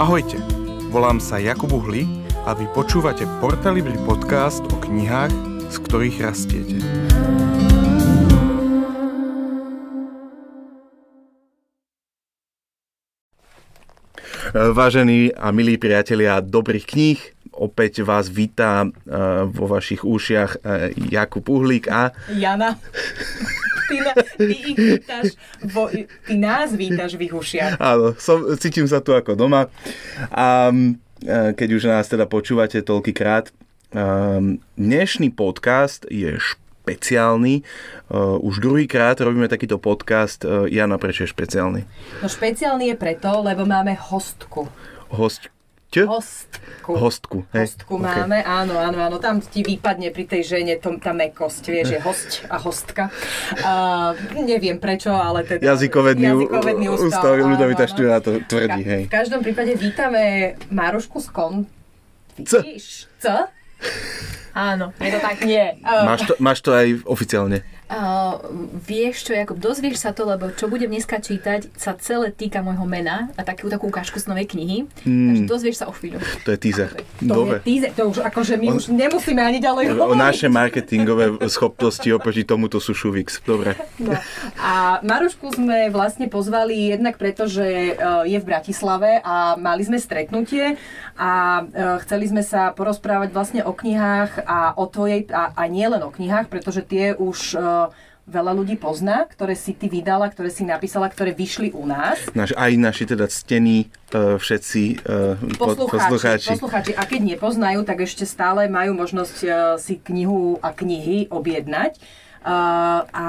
Ahojte, volám sa Jakub Uhli a vy počúvate Portalibri podcast o knihách, z ktorých rastiete. Vážení a milí priatelia dobrých kníh, opäť vás víta eh, vo vašich ušiach eh, Jakub Uhlík a... Jana. Ty, na, ty ich vítaš, vo, ty nás vítaš v ich ušiach. Áno, som, cítim sa tu ako doma. A eh, keď už nás teda počúvate toľkýkrát, dnešný podcast je špeciálny. Už druhýkrát robíme takýto podcast. Jana, prečo je špeciálny? No špeciálny je preto, lebo máme hostku. Host, Ť? Hostku. Hostku, hej. Hostku máme, áno, áno, áno. Tam ti vypadne pri tej žene tom, tá mekosť, vieš, je host a hostka. Uh, neviem prečo, ale teda... Jazykovedný, jazykovedný ústav. ústav áno, Ľudovita áno. Štúra to tvrdí, hej. V každom prípade vítame Márošku z Kon... Vidíš? Co? Áno, je to tak? Nie. Uh, Máš to, máš to aj oficiálne. Uh, vieš čo, Jakub, dozvieš sa to, lebo čo budem dneska čítať, sa celé týka môjho mena a takú, takú ukážku z novej knihy. Mm. Takže dozvieš sa o chvíľu. To je teaser. to je teaser, to už akože my už nemusíme ani ďalej O hovoriť. naše marketingové schopnosti oproti tomuto sú šuvix. Dobre. No. A Marušku sme vlastne pozvali jednak preto, že e, je v Bratislave a mali sme stretnutie a e, chceli sme sa porozprávať vlastne o knihách a o tvojej, a, a nie len o knihách, pretože tie už e, veľa ľudí pozná, ktoré si ty vydala, ktoré si napísala, ktoré vyšli u nás. Naš, aj naši teda ctení uh, všetci uh, Poslucháči, poslucháči, a keď nepoznajú, tak ešte stále majú možnosť e, si knihu a knihy objednať. Uh, a,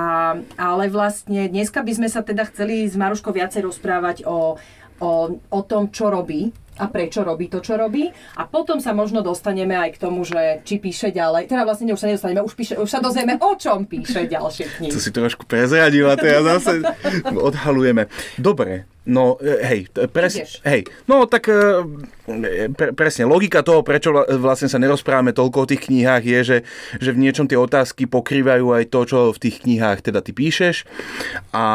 ale vlastne dneska by sme sa teda chceli s Maruškou viacej rozprávať o, o, o tom, čo robí a prečo robí to, čo robí. A potom sa možno dostaneme aj k tomu, že či píše ďalej. Teda vlastne už sa nedostaneme, už, píše, už sa dozvieme, o čom píše ďalšie knihy. To si trošku prezradila, to ja zase odhalujeme. Dobre, no e, hej, t- pres, Ideš. hej, no tak e, pre, presne, logika toho, prečo vla- vlastne sa nerozprávame toľko o tých knihách je, že, že v niečom tie otázky pokrývajú aj to, čo v tých knihách teda ty píšeš a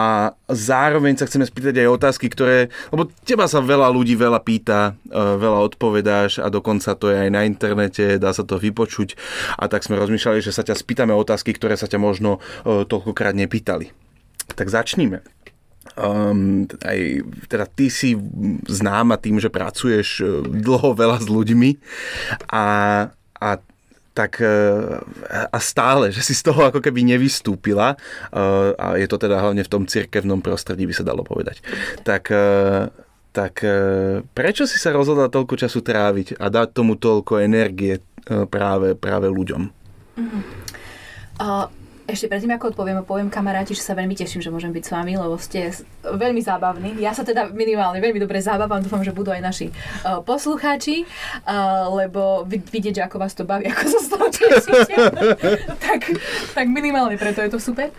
zároveň sa chceme spýtať aj otázky, ktoré, lebo teba sa veľa ľudí veľa pýta, e, veľa odpovedáš a dokonca to je aj na internete, dá sa to vypočuť a tak sme rozmýšľali, že sa ťa spýtame otázky, ktoré sa ťa možno toľkokrát nepýtali. Tak začníme. Um, aj, teda ty si známa tým, že pracuješ e, dlho veľa s ľuďmi a, a tak e, a stále, že si z toho ako keby nevystúpila e, a je to teda hlavne v tom cirkevnom prostredí, by sa dalo povedať. Tak, tak prečo si sa rozhodla toľko času tráviť a dať tomu toľko energie práve, práve ľuďom? Uh, ešte predtým, ako odpoviem, poviem kamaráti, že sa veľmi teším, že môžem byť s vami, lebo ste veľmi zábavní. Ja sa teda minimálne veľmi dobre zábavam, dúfam, že budú aj naši uh, poslucháči, uh, lebo vid- vidieť, že ako vás to baví, ako sa z toho tešíte, tak, tak minimálne preto je to super.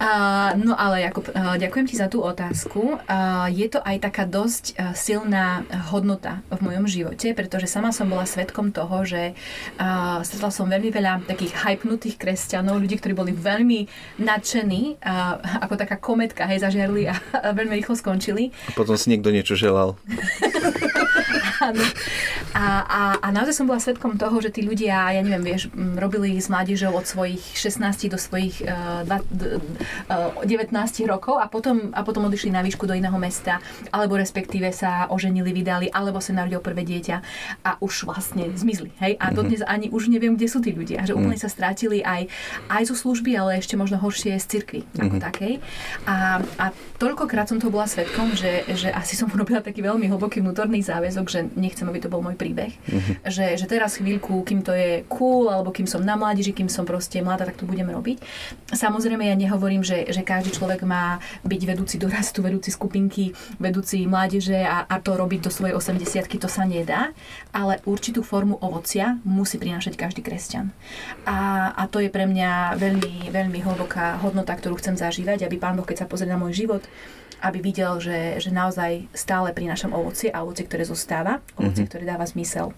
Uh, no ale Jakub, uh, ďakujem ti za tú otázku. Uh, je to aj taká dosť uh, silná hodnota v mojom živote, pretože sama som bola svetkom toho, že uh, stretla som veľmi veľa takých hypnutých kresťanov, ľudí, ktorí boli veľmi nadšení, uh, ako taká kometka, hej, zažiarli a, a veľmi rýchlo skončili. A potom si niekto niečo želal. Áno. A, a, a naozaj som bola svetkom toho, že tí ľudia, ja neviem, vieš, robili s mládežou od svojich 16 do svojich uh, dva, d, uh, 19 rokov a potom, a potom odišli na výšku do iného mesta, alebo respektíve sa oženili, vydali, alebo sa narodil prvé dieťa a už vlastne zmizli. Hej? A dodnes ani už neviem, kde sú tí ľudia. Že úplne sa strátili aj, aj zo služby, ale ešte možno horšie z cirkvi ako takej. A, a toľkokrát som to bola svetkom, že, že asi som urobila taký veľmi hlboký vnútorný záväzok, že nechcem, aby to bol môj príbeh. Že, že teraz chvíľku, kým to je cool, alebo kým som na mládeži, kým som proste mladá, tak to budem robiť. Samozrejme, ja nehovorím, že, že každý človek má byť vedúci dorastu, vedúci skupinky, vedúci mládeže a, a to robiť do svojej 80 to sa nedá, ale určitú formu ovocia musí prinášať každý kresťan. A, a to je pre mňa veľmi, veľmi hlboká hodnota, ktorú chcem zažívať, aby Pán Boh, keď sa pozrie na môj život, aby videl, že, že naozaj stále prinášam ovocie a ovocie, ktoré zostáva, ovocie, mm-hmm. ktoré dáva zmysel.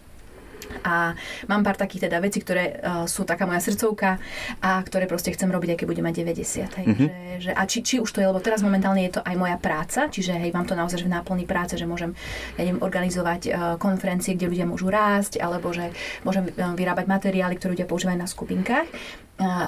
A mám pár takých teda vecí, ktoré uh, sú taká moja srdcovka a ktoré proste chcem robiť, aj keď budem mať 90. Hej, mm-hmm. že, že, a či, či už to je, lebo teraz momentálne je to aj moja práca, čiže hej, mám to naozaj že v náplný práce, že môžem ja neviem, organizovať uh, konferencie, kde ľudia môžu rásť, alebo že môžem uh, vyrábať materiály, ktoré ľudia používajú na skupinkách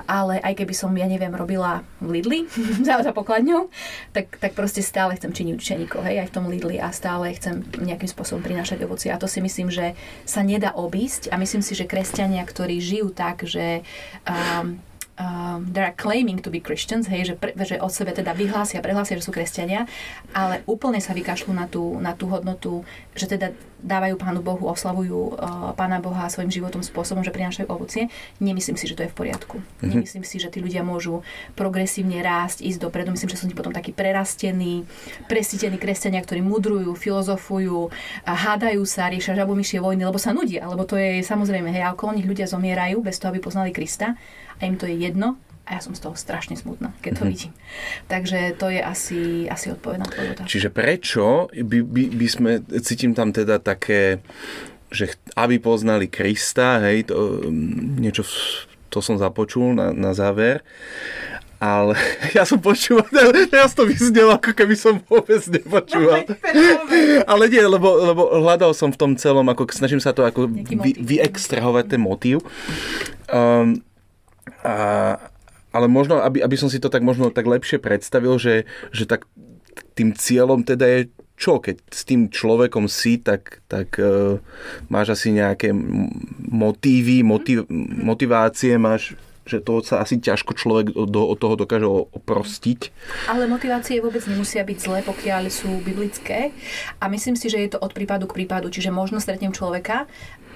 ale aj keby som, ja neviem, robila v Lidli za, za pokladňou, tak, tak proste stále chcem činiť učeníkov, hej, aj v tom Lidli a stále chcem nejakým spôsobom prinášať ovocie. A to si myslím, že sa nedá obísť a myslím si, že kresťania, ktorí žijú tak, že um, um, they are claiming to be Christians, hej, že, pre, že od sebe teda vyhlásia, prehlásia, že sú kresťania, ale úplne sa vykašľú na tú, na tú hodnotu, že teda dávajú Pánu Bohu, oslavujú uh, Pána Boha svojim životom spôsobom, že prinášajú ovocie. Nemyslím si, že to je v poriadku. Mm-hmm. Nemyslím si, že tí ľudia môžu progresívne rásť, ísť dopredu. Myslím, že sú potom takí prerastení, presítení kresťania, ktorí mudrujú, filozofujú, hádajú sa, riešia žabomyšie vojny, lebo sa nudia, lebo to je samozrejme, hej, a okolo nich ľudia zomierajú bez toho, aby poznali Krista a im to je jedno a ja som z toho strašne smutná, keď to mm-hmm. vidím. Takže to je asi, asi odpoveď na tvoju otázku. Čiže prečo by, by, by sme, cítim tam teda také, že aby poznali Krista, hej, to, mm, niečo, to som započul na, na záver, ale ja som počúval, teraz to vyznelo, ako keby som vôbec nepočúval. ale nie, lebo, lebo hľadal som v tom celom, ako snažím sa to ako vy, vyextrahovať ten motív. Um, a, ale možno, aby, aby som si to tak možno tak lepšie predstavil, že, že tak tým cieľom teda je čo, keď s tým človekom si, tak, tak uh, máš asi nejaké motívy, motiv, motivácie, máš že to sa asi ťažko človek do, od toho dokáže oprostiť. Ale motivácie vôbec nemusia byť zlé, pokiaľ sú biblické. A myslím si, že je to od prípadu k prípadu. Čiže možno stretnem človeka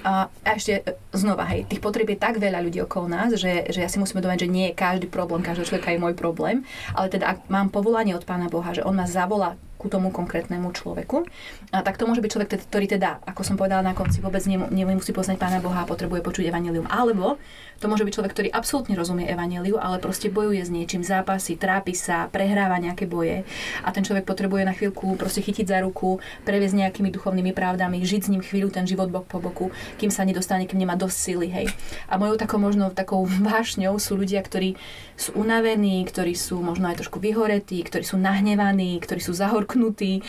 a ešte e, znova, hej, tých potrieb je tak veľa ľudí okolo nás, že, že ja si musím uvedomiť, že nie je každý problém každého človeka je môj problém, ale teda ak mám povolanie od Pána Boha, že On ma zavolá ku tomu konkrétnemu človeku. A tak to môže byť človek, ktorý teda, ako som povedala na konci, vôbec nemusí poznať Pána Boha a potrebuje počuť evanelium. Alebo to môže byť človek, ktorý absolútne rozumie evaneliu, ale proste bojuje s niečím, zápasy, trápi sa, prehráva nejaké boje a ten človek potrebuje na chvíľku proste chytiť za ruku, previesť nejakými duchovnými pravdami, žiť s ním chvíľu ten život bok po boku, kým sa nedostane, kým nemá dosť sily, hej. A mojou takou možno takou vášňou sú ľudia, ktorí sú unavení, ktorí sú možno aj trošku vyhoretí, ktorí sú nahnevaní, ktorí sú zahor zatknutý.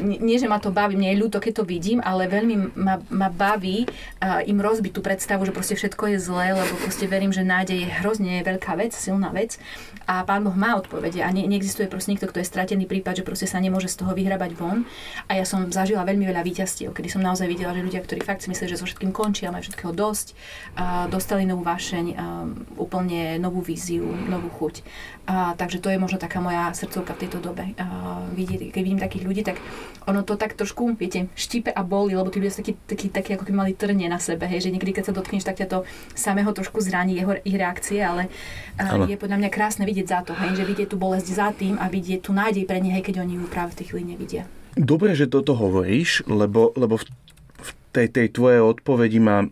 Nie, že ma to baví, mne je ľúto, keď to vidím, ale veľmi ma, ma baví im rozbiť tú predstavu, že proste všetko je zlé, lebo proste verím, že nádej je hrozne veľká vec, silná vec a Pán Boh má odpovede a ne, neexistuje proste nikto, kto je stratený prípad, že proste sa nemôže z toho vyhrabať von. A ja som zažila veľmi veľa víťazstiev, kedy som naozaj videla, že ľudia, ktorí fakt si mysleli, že so všetkým končia, majú všetkého dosť, a dostali novú vášeň, úplne novú víziu, novú chuť. A, takže to je možno taká moja srdcovka v tejto dobe. A, vidieť, keď vidím takých ľudí, tak ono to tak trošku, viete, štípe a boli, lebo tí ľudia sú takí, takí, takí ako keby mali trne na sebe, hej, že niekedy, keď sa dotkneš, tak ťa to samého trošku zraní jeho ich reakcie, ale a, je podľa mňa krásne vidieť za to, hej, že vidieť tú bolesť za tým a vidieť tú nádej pre ne, hej, keď oni ju práve v tej chvíli nevidia. Dobre, že toto hovoríš, lebo, lebo v, v tej, tej tvojej odpovedi ma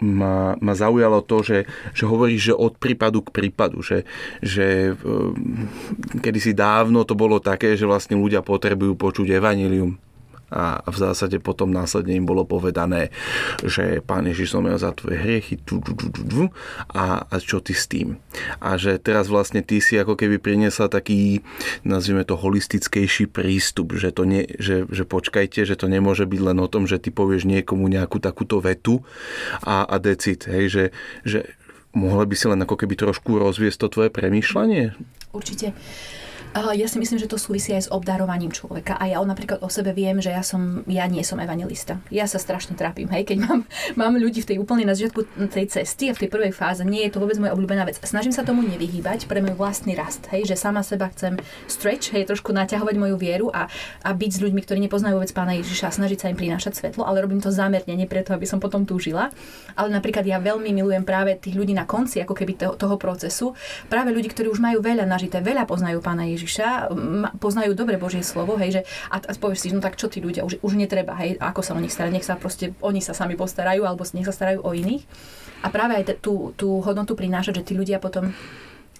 ma, ma zaujalo to, že, že hovoríš, že od prípadu k prípadu, že, že kedysi dávno to bolo také, že vlastne ľudia potrebujú počuť evanilium a v zásade potom následne im bolo povedané, že Pán Ježiš zomrel za tvoje hriechy tu, tu, tu, tu, tu, a, a čo ty s tým. A že teraz vlastne ty si ako keby priniesla taký, nazvime to holistickejší prístup, že, to nie, že, že počkajte, že to nemôže byť len o tom, že ty povieš niekomu nejakú takúto vetu a, a decit, hej, že, že mohla by si len ako keby trošku rozviesť to tvoje premýšľanie? Určite. Ja si myslím, že to súvisí aj s obdarovaním človeka. A ja napríklad o sebe viem, že ja, som, ja nie som evangelista. Ja sa strašne trápim, hej, keď mám, mám ľudí v tej úplne na začiatku tej cesty a v tej prvej fáze. Nie je to vôbec moja obľúbená vec. Snažím sa tomu nevyhýbať pre môj vlastný rast, hej, že sama seba chcem stretch, hej, trošku naťahovať moju vieru a, a byť s ľuďmi, ktorí nepoznajú vôbec pána Ježiša a snažiť sa im prinášať svetlo, ale robím to zámerne, nie preto, aby som potom túžila. Ale napríklad ja veľmi milujem práve tých ľudí na konci, ako keby toho, toho procesu, práve ľudí, ktorí už majú veľa nažité, veľa poznajú pána Ježiša Ježiša, poznajú dobre Božie slovo, hej, že a, a povieš si, no tak čo tí ľudia, už, už netreba, hej, ako sa o nich starať, nech sa proste, oni sa sami postarajú, alebo nech sa starajú o iných. A práve aj tú, tú hodnotu prinášať, že tí ľudia potom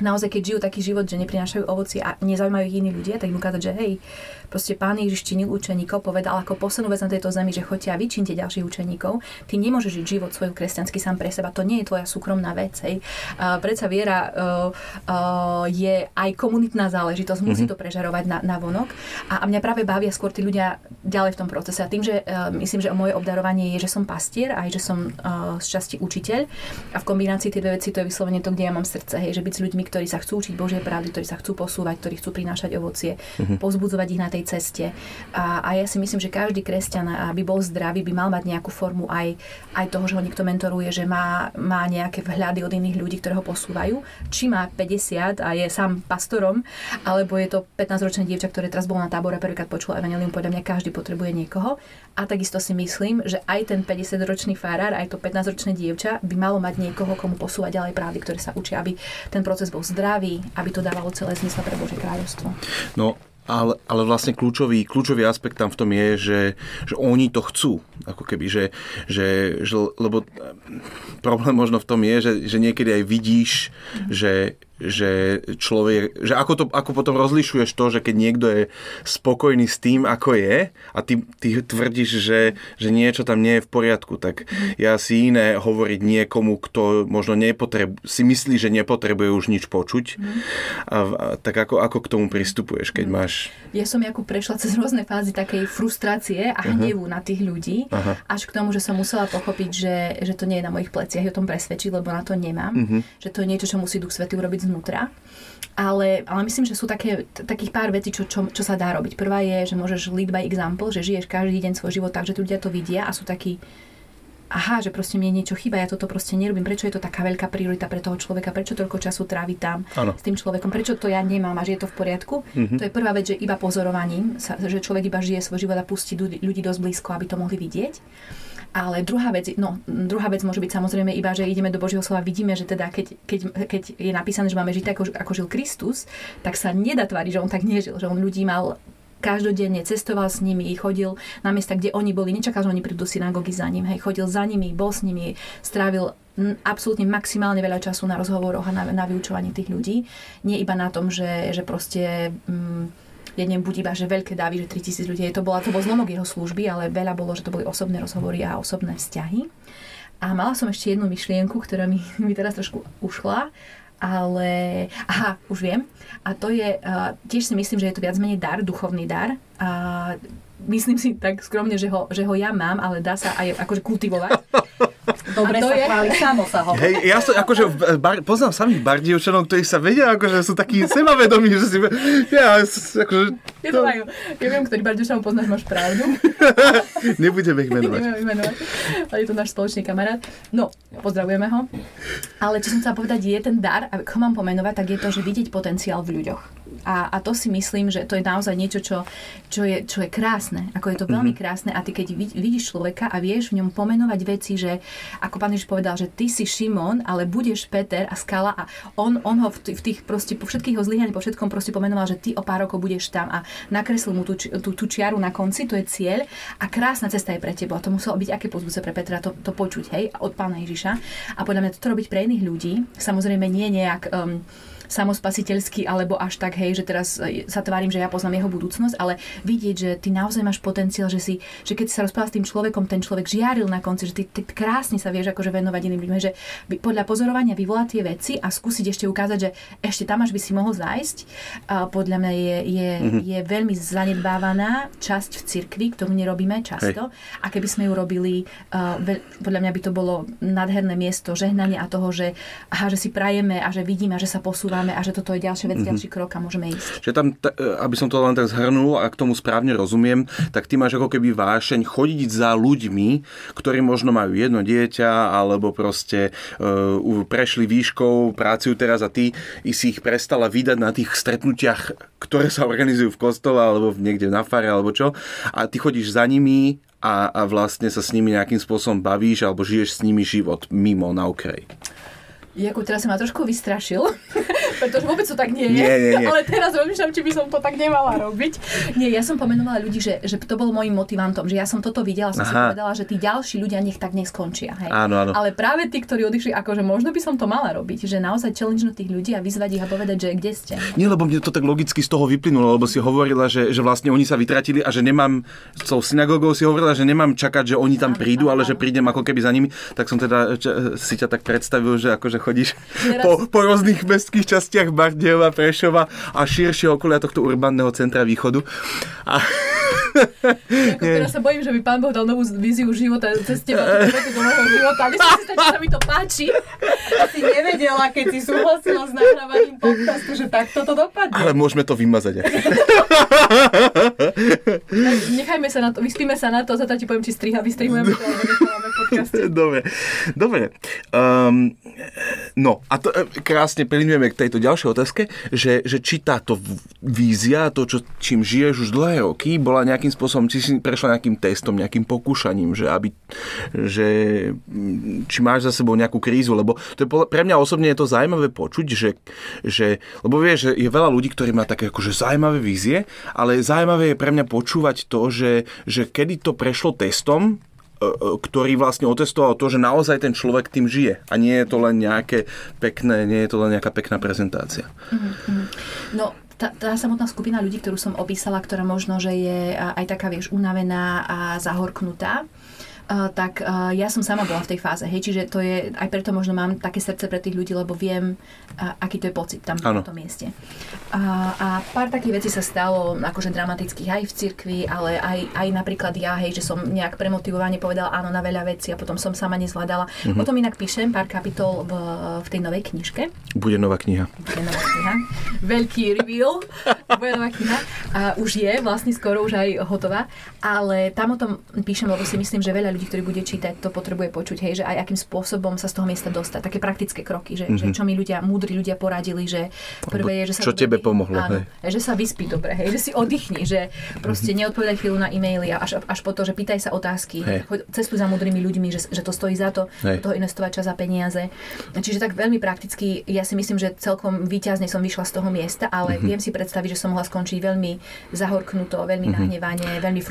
naozaj, keď žijú taký život, že neprinášajú ovoci a nezaujímajú ich iní ľudia, tak im ukázať, že hej, proste pán Ježiš činil učeníkov, povedal ako poslednú vec na tejto zemi, že choďte a vyčínte ďalších učeníkov. Ty nemôžeš žiť život svoj kresťanský sám pre seba, to nie je tvoja súkromná vec. Hej. A predsa viera uh, uh, je aj komunitná záležitosť, musí mm-hmm. to prežarovať na, na vonok. A, a mňa práve bavia skôr tí ľudia ďalej v tom procese. A tým, že uh, myslím, že moje obdarovanie je, že som pastier, aj že som uh, z časti učiteľ. A v kombinácii tie dve veci to je vyslovene to, kde ja mám srdce. Hej, že byť s ľuďmi, ktorí sa chcú učiť Božie pravdy, ktorí sa chcú posúvať, ktorí chcú prinášať ovocie, mm-hmm. pozbudzovať ich na tej ceste. A, a ja si myslím, že každý kresťan, aby bol zdravý, by mal mať nejakú formu aj, aj toho, že ho niekto mentoruje, že má, má nejaké vhľady od iných ľudí, ktoré ho posúvajú. Či má 50 a je sám pastorom, alebo je to 15-ročné dievča, ktoré teraz bolo na tábore, prvýkrát počul Evangelium, podľa mňa každý potrebuje niekoho. A takisto si myslím, že aj ten 50-ročný farár, aj to 15-ročné dievča by malo mať niekoho, komu posúvať ďalej právy, ktoré sa učia, aby ten proces bol zdravý, aby to dávalo celé zmysel pre Božie kráľovstvo. No, ale, ale vlastne kľúčový, kľúčový aspekt tam v tom je, že, že oni to chcú. Ako keby, že, že, že lebo problém možno v tom je, že, že niekedy aj vidíš, že, že človek, že ako, to, ako potom rozlišuješ to, že keď niekto je spokojný s tým, ako je a ty, ty tvrdíš, že, že niečo tam nie je v poriadku, tak je asi iné hovoriť niekomu, kto možno nepotrebu, si myslí, že nepotrebuje už nič počuť. Mm. A, a, tak ako, ako k tomu pristupuješ, keď mm. máš... Ja som ako prešla cez rôzne fázy takej frustrácie a hnevu uh-huh. na tých ľudí, Aha. až k tomu, že som musela pochopiť, že, že to nie je na mojich pleciach, o tom presvedčiť, lebo na to nemám. Uh-huh. Že to je niečo, čo musí Duch Svetý urobiť znútra. Ale, ale myslím, že sú také, takých pár vecí, čo, čo, čo sa dá robiť. Prvá je, že môžeš lead by example, že žiješ každý deň svoj život tak, že ľudia to vidia a sú takí aha, že proste mne niečo chýba, ja toto proste nerobím, prečo je to taká veľká priorita pre toho človeka, prečo toľko času trávi tam ano. s tým človekom, prečo to ja nemám a že je to v poriadku. Mm-hmm. To je prvá vec, že iba pozorovaním, sa, že človek iba žije svoj život a pustí ľudí dosť blízko, aby to mohli vidieť. Ale druhá vec, no, druhá vec môže byť samozrejme iba, že ideme do Božieho slova, vidíme, že teda keď, keď, keď je napísané, že máme žiť ako, ako žil Kristus, tak sa nedá tváriť, že on tak nežil, že on ľudí mal každodenne cestoval s nimi, chodil na miesta, kde oni boli, nečakal, že oni prídu do synagógy za ním, hej, chodil za nimi, bol s nimi, strávil absolútne maximálne veľa času na rozhovoroch a na, na vyučovaní tých ľudí. Nie iba na tom, že, že proste... Mm, ja neviem, buď iba, že veľké dávy, že 3000 ľudí, to, bola, to bol zlomok jeho služby, ale veľa bolo, že to boli osobné rozhovory a osobné vzťahy. A mala som ešte jednu myšlienku, ktorá mi, mi teraz trošku ušla, ale aha, už viem. A to je, uh, tiež si myslím, že je to viac menej dar, duchovný dar. A myslím si tak skromne, že ho, že ho ja mám, ale dá sa aj akože kultivovať. Dobre sa je... chváli, samo sa ho. Hej, ja som, akože, bar, poznám samých bardievčanov, ktorí sa vedia, akože sú takí sebavedomí, že si... Ja, akože... To ja viem, ktorý bardievčanov poznáš, máš pravdu. Nebudeme ich menovať. Nebudeme ich menovať. Ale je to náš spoločný kamarát. No, pozdravujeme ho. Ale čo som chcela povedať, je ten dar, a ho mám pomenovať, tak je to, že vidieť potenciál v ľuďoch. A, a to si myslím, že to je naozaj niečo, čo, čo, je, čo je krásne. Ako je to veľmi mm-hmm. krásne a ty keď vidíš človeka a vieš v ňom pomenovať veci, že ako pán Ježiš povedal, že ty si Šimon, ale budeš Peter a skala a on, on ho v, tých proste, po všetkých ho zlyhaní, po všetkom proste pomenoval, že ty o pár rokov budeš tam a nakreslil mu tú, tú, tú čiaru na konci, to je cieľ a krásna cesta je pre teba. A to muselo byť aké pozbuce pre Petra to, to počuť, hej, od pána Ježiša. A podľa mňa to robiť pre iných ľudí, samozrejme nie nejak um, samospasiteľský alebo až tak, hej, že teraz e, sa tvárim, že ja poznám jeho budúcnosť, ale vidieť, že ty naozaj máš potenciál, že, si, že keď si sa rozprával s tým človekom, ten človek žiaril na konci, že ty, ty krásne sa vieš akože venovať iným ľuďom, že podľa pozorovania vyvolať tie veci a skúsiť ešte ukázať, že ešte tam až by si mohol zájsť, a podľa mňa je, je, mm-hmm. je veľmi zanedbávaná časť v cirkvi, ktorú nerobíme často. Hej. A keby sme ju robili, uh, podľa mňa by to bolo nádherné miesto žehnania a toho, že, aha, že si prajeme a že vidíme a že sa posúva máme a že toto je ďalšia vec, mm-hmm. ďalší krok a môžeme ísť. Že tam, t- aby som to len tak zhrnul a k tomu správne rozumiem, tak ty máš ako keby vášeň chodiť za ľuďmi, ktorí možno majú jedno dieťa alebo proste uh, prešli výškou, pracujú teraz a ty si ich prestala vydať na tých stretnutiach, ktoré sa organizujú v kostole alebo niekde na fare alebo čo a ty chodíš za nimi a, a vlastne sa s nimi nejakým spôsobom bavíš alebo žiješ s nimi život mimo na okraji. Jakub, teraz sa ma trošku vystrašil, Pretože vôbec to tak nie je. Nie, nie, nie. Ale teraz rozmýšľam, či by som to tak nemala robiť. Nie, ja som pomenovala ľudí, že, že to bol môjim motivantom, že ja som toto videla, som Aha. si povedala, že tí ďalší ľudia nech tak neskončia. Hej. Áno, áno. Ale práve tí, ktorí odišli, akože možno by som to mala robiť, že naozaj challenge tých ľudí a vyzvať ich a povedať, že kde ste. Nie, lebo mne to tak logicky z toho vyplynulo, lebo si hovorila, že, že vlastne oni sa vytratili a že nemám, s tou synagogou si hovorila, že nemám čakať, že oni tam prídu, ale že prídem ako keby za nimi, tak som teda si ťa tak predstavil, že akože chodíš po, po rôznych mestských častiach Bardejova, Prešova a širšie okolia tohto urbanného centra východu. A... Ako teraz sa bojím, že by pán Boh dal novú víziu života cez teba, do nového života. Myslím si, že sa mi to páči. Si nevedela, keď si súhlasila s nahrávaním podcastu, že takto to dopadne. Ale môžeme to vymazať. Nechajme sa na to, vyspíme sa na to, zatiaľ ti poviem, či striha, vystrihujeme to, alebo podcaste. Dobre, dobre. Um, no a to e, krásne plynujeme k tejto ďalšej otázke, že, že či táto vízia, to, čo, čím žiješ už dlhé roky, bola nejakým spôsobom, či si prešla nejakým testom, nejakým pokúšaním, že, aby, že či máš za sebou nejakú krízu, lebo to je, pre mňa osobne je to zaujímavé počuť, že, že lebo vieš, že je veľa ľudí, ktorí má také akože zaujímavé vízie, ale zaujímavé je pre mňa počúvať to, že, že kedy to prešlo testom, ktorý vlastne otestoval to, že naozaj ten človek tým žije a nie je to len nejaké pekné, nie je to len nejaká pekná prezentácia. No, tá, tá samotná skupina ľudí, ktorú som opísala, ktorá možno, že je aj taká, vieš, unavená a zahorknutá, uh, tak uh, ja som sama bola v tej fáze, hej, čiže to je, aj preto možno mám také srdce pre tých ľudí, lebo viem, uh, aký to je pocit tam ano. na tom mieste. Uh, a pár takých vecí sa stalo, akože dramatických aj v cirkvi, ale aj, aj napríklad ja, hej, že som nejak premotivovane povedala áno na veľa vecí a potom som sama nezvládala. Uh-huh. O tom inak píšem pár kapitol v, v tej novej knižke. Bude nová kniha. Bude nová kniha. Veľký reveal. Bude nová kniha. A už je, vlastne skoro už aj hotová. Ale tam o tom píšem, lebo si myslím, že veľa ľudí, ktorí bude čítať, to potrebuje počuť, hej, že aj akým spôsobom sa z toho miesta dostať. Také praktické kroky, že, mm-hmm. že mhm. čo mi ľudia, múdri ľudia poradili, že prvé je, že sa... Čo tebe pomohlo, áno, hej. Že sa vyspí dobre, hej, že si oddychni, že proste mm-hmm. chvíľu na e-maily a až, až po to, že pýtaj sa otázky, hej. cestuj za múdrymi ľuďmi, že, že to stojí za to, hej. toho investovať čas a peniaze. Čiže tak veľmi prakticky, ja si myslím, že celkom výťazne som vyšla z toho miesta, ale mm-hmm. viem si predstaviť, že som mohla skončiť veľmi zahorknuto, veľmi mm-hmm. nahnevanie, veľmi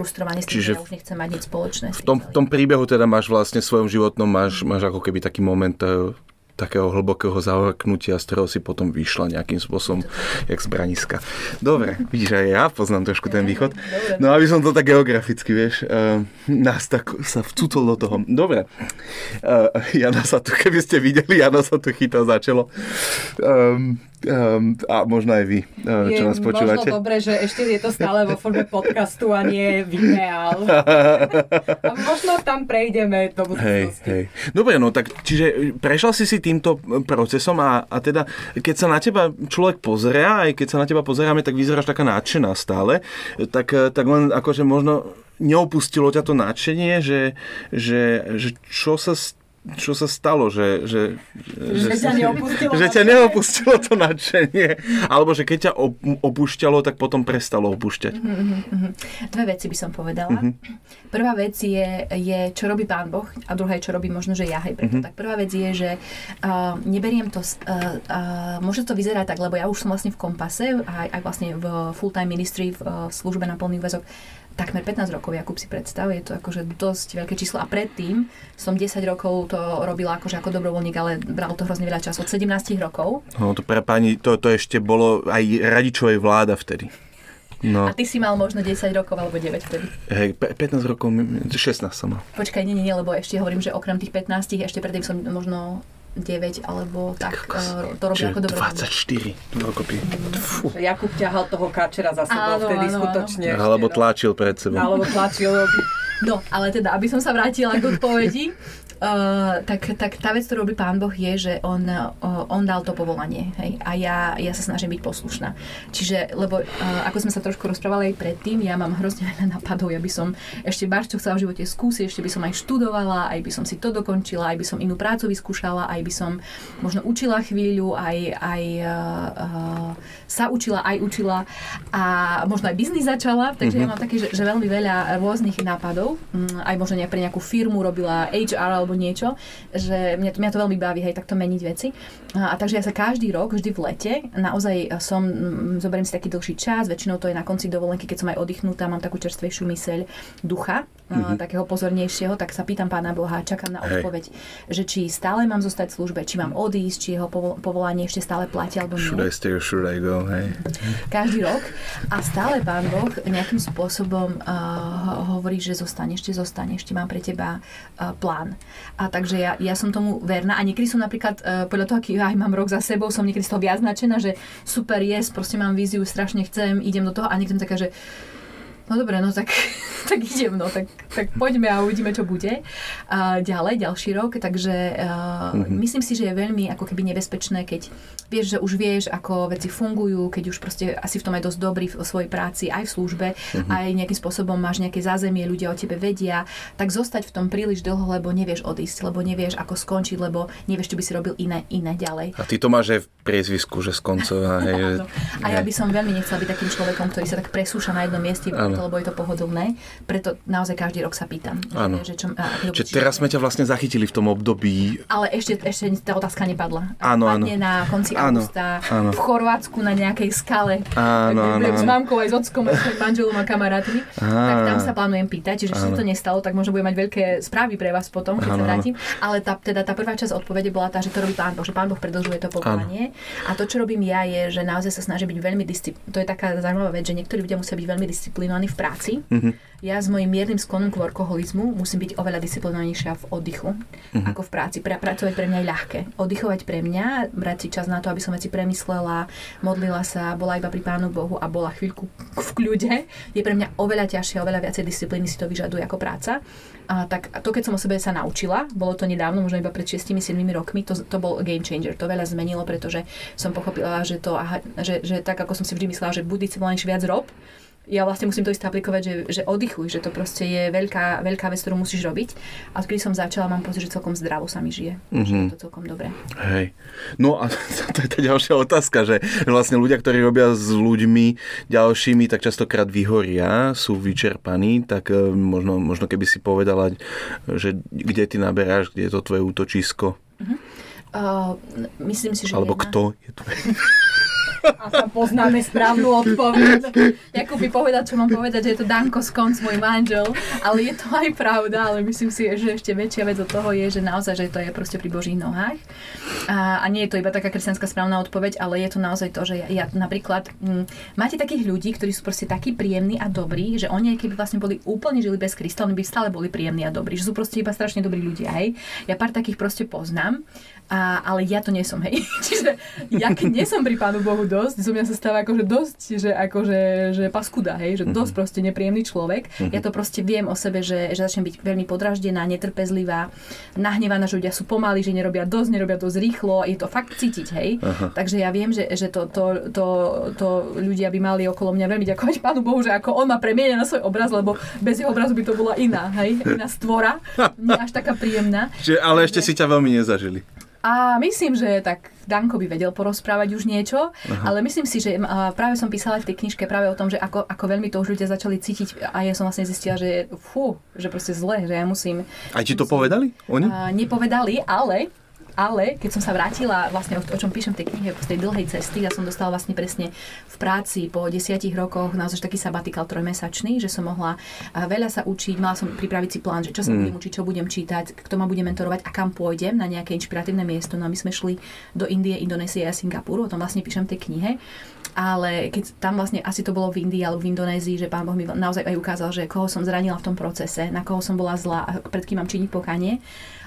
tým, Čiže že ja už nechcem mať nič spoločné. V tom, v tom príbehu teda máš vlastne v svojom životnom, máš, máš ako keby taký moment eh, takého hlbokého zavrknutia, z ktorého si potom vyšla nejakým spôsobom, jak z braniska. Dobre, vidíš, aj ja poznám trošku ten východ. No aby som to tak geograficky, vieš, uh, nás tak sa vcútol do toho. Dobre, uh, Jana sa tu, keby ste videli, Jana sa tu chytá začalo. Um, Um, a možno aj vy, čo je nás počúvate. možno dobré, že ešte je to stále vo forme podcastu a nie videál. a možno tam prejdeme do budúcnosti. Hej, hej. Dobre, no tak čiže prešla si si týmto procesom a, a teda keď sa na teba človek pozerá, aj keď sa na teba pozeráme, tak vyzeráš taká nadšená stále, tak, tak len akože možno neopustilo ťa to nadšenie, že, že, že čo sa čo sa stalo, že, že, že, že ťa neopustilo, že ťa neopustilo to nadšenie, alebo že keď ťa opúšťalo, tak potom prestalo opúšťať. Mm-hmm. Dve veci by som povedala. Mm-hmm. Prvá vec je, je, čo robí Pán Boh a druhá je, čo robí možno, že ja. Hej, preto. Mm-hmm. Tak prvá vec je, že uh, neberiem to, uh, uh, môže to vyzerať tak, lebo ja už som vlastne v kompase, aj, aj vlastne v full-time ministry, v uh, službe na plný úvezok, takmer 15 rokov, Jakub si predstav, je to akože dosť veľké číslo. A predtým som 10 rokov to robila akože ako dobrovoľník, ale bralo to hrozne veľa času. Od 17 rokov. No to pre pani, to, to ešte bolo aj radičovej vláda vtedy. No. A ty si mal možno 10 rokov alebo 9 vtedy. Hej, 15 rokov, 16 som mal. Počkaj, nie, nie, nie, lebo ešte hovorím, že okrem tých 15, ešte predtým som možno 9 alebo tak, tak to robí ako dobro. 24 dokopy. Jakub ťahal toho káčera za sebou áno, vtedy áno, skutočne. Áno. Alebo tlačil pred sebou. Alebo tlačil. No, ale teda, aby som sa vrátila k odpovedi, Uh, tak, tak tá vec, ktorú robí Pán Boh, je, že on, uh, on dal to povolanie. Hej? A ja, ja sa snažím byť poslušná. Čiže, lebo uh, ako sme sa trošku rozprávali aj predtým, ja mám hrozne veľa napadov, ja by som ešte bar, čo chcela v živote skúsiť, ešte by som aj študovala, aj by som si to dokončila, aj by som inú prácu vyskúšala, aj by som možno učila chvíľu, aj, aj uh, sa učila, aj učila a možno aj biznis začala, takže mm-hmm. ja mhm. mám také, že, že veľmi veľa rôznych nápadov, um, aj možno pre nejakú firmu robila HR alebo niečo, že mňa to, mňa to veľmi baví, hej, takto meniť veci. A, a takže ja sa každý rok, vždy v lete, naozaj som, m, zoberiem si taký dlhší čas, väčšinou to je na konci dovolenky, keď som aj oddychnutá, mám takú čerstvejšiu myseľ ducha, mm-hmm. takého pozornejšieho, tak sa pýtam Pána Boha, čakám na odpoveď, hej. že či stále mám zostať v službe, či mám odísť, či jeho povolanie ešte stále platí alebo nie. Should I stay or should I go, hej. Každý rok. A stále Pán Boh nejakým spôsobom uh, hovorí, že zostane, ešte zostane, ešte mám pre teba uh, plán. A takže ja, ja som tomu verná. A niekedy som napríklad uh, podľa toho, aký aj mám rok za sebou, som niekedy z toho viac značená, že super, yes, proste mám víziu, strašne chcem, idem do toho a niekedy taká, že no dobre, no tak, tak idem, no tak, tak poďme a uvidíme, čo bude. A ďalej, ďalší rok, takže uh, mm-hmm. myslím si, že je veľmi ako keby nebezpečné, keď vieš, že už vieš, ako veci fungujú, keď už proste asi v tom aj dosť dobrý v svojej práci, aj v službe, mm-hmm. aj nejakým spôsobom máš nejaké zázemie, ľudia o tebe vedia, tak zostať v tom príliš dlho, lebo nevieš odísť, lebo nevieš, ako skončiť, lebo nevieš, čo by si robil iné, iné ďalej. A ty to máš aj v priezvisku, že skoncová. Hej, a ja by som veľmi nechcela byť takým človekom, ktorý sa tak presúša na jednom mieste, to, lebo je to pohodlné. Preto naozaj každý rok sa pýtam. Áno. Že, čo, a, Čiže teraz sme ťa vlastne zachytili v tom období. Ale ešte, ešte tá otázka nepadla. Áno, áno. na konci áno, augusta áno. v Chorvátsku na nejakej skale. Áno, áno, áno. S mamkou aj s ockom, s manželom a kamarátmi. Tak tam sa plánujem pýtať, čiže ešte to nestalo, tak možno budem mať veľké správy pre vás potom, keď áno, sa vrátim. Ale tá, teda tá prvá časť odpovede bola tá, že to robí pán Boh, že pán Boh predlžuje to povolanie. A to, čo robím ja, je, že naozaj sa snažím byť veľmi disciplinovaný. To je taká zaujímavá vec, že niektorí ľudia musia byť veľmi disciplinovaní v práci. Mm-hmm ja s mojím miernym sklonom k workoholizmu musím byť oveľa disciplinovanejšia v oddychu uh-huh. ako v práci. Pra, pracovať pre mňa je ľahké. Oddychovať pre mňa, brať si čas na to, aby som veci premyslela, modlila sa, bola iba pri Pánu Bohu a bola chvíľku v kľude, je pre mňa oveľa ťažšie, oveľa viacej disciplíny si to vyžaduje ako práca. A tak to, keď som o sebe sa naučila, bolo to nedávno, možno iba pred 6-7 rokmi, to, to bol game changer. To veľa zmenilo, pretože som pochopila, že, to, aha, že, že tak, ako som si vždy myslela, že buď disciplinovanejší viac rob, ja vlastne musím to isté aplikovať, že, že oddychuj, že to proste je veľká, veľká vec, ktorú musíš robiť. A keď som začala, mám pocit, že celkom zdravo sa mi žije. Mm-hmm. Že je to celkom dobré. Hej. No a to je tá ďalšia otázka, že vlastne ľudia, ktorí robia s ľuďmi ďalšími, tak častokrát vyhoria, sú vyčerpaní, tak e, možno, možno keby si povedala, že kde ty naberáš, kde je to tvoje útočisko. Uh-huh. Uh, myslím si, že Alebo jedna... kto je tvoje... A poznáme správnu odpoveď. Jakub by povedať, čo mám povedať, že je to Danko Skonc, môj manžel. Ale je to aj pravda, ale myslím si, že ešte väčšia vec od toho je, že naozaj, že to je proste pri Božích nohách. A, a nie je to iba taká kresťanská správna odpoveď, ale je to naozaj to, že ja, ja napríklad m, mm, máte takých ľudí, ktorí sú proste takí príjemní a dobrí, že oni, keby vlastne boli úplne žili bez Krista, oni by stále boli príjemní a dobrí, že sú proste iba strašne dobrí ľudia. Hej. Ja pár takých proste poznám a, ale ja to nie som, hej. Čiže ja keď nie som pri Pánu Bohu dosť, zo mňa sa stáva akože dosť, že akože že paskuda, hej, že dosť mhm. proste nepríjemný človek. Mhm. Ja to proste viem o sebe, že, že začnem byť veľmi podraždená, netrpezlivá, nahnevaná, že ľudia sú pomalí, že nerobia dosť, nerobia dosť rýchlo, je to fakt cítiť, hej. Aha. Takže ja viem, že, že to, to, to, to, ľudia by mali okolo mňa veľmi ďakovať Pánu Bohu, že ako on ma premienia na svoj obraz, lebo bez jeho obrazu by to bola iná, hej, iná stvora, nie až taká príjemná. Čiže, ale ešte si ťa veľmi nezažili. A myslím, že tak Danko by vedel porozprávať už niečo, Aha. ale myslím si, že práve som písala v tej knižke práve o tom, že ako, ako veľmi to už ľudia začali cítiť a ja som vlastne zistila, že fú, že proste zle, že ja musím... A ti to musím, povedali? Oni? Uh, nepovedali, ale ale keď som sa vrátila, vlastne o, o čom píšem v tej knihe, z tej dlhej cesty, ja som dostala vlastne presne v práci po desiatich rokoch naozaj taký sabatikal trojmesačný, že som mohla veľa sa učiť, mala som pripraviť si plán, že čo sa mm. budem učiť, čo budem čítať, kto ma bude mentorovať a kam pôjdem na nejaké inšpiratívne miesto. No a my sme šli do Indie, Indonésie a Singapuru, o tom vlastne píšem v tej knihe ale keď tam vlastne asi to bolo v Indii alebo v Indonézii, že pán Boh mi naozaj aj ukázal, že koho som zranila v tom procese, na koho som bola zlá a pred kým mám činiť pokanie.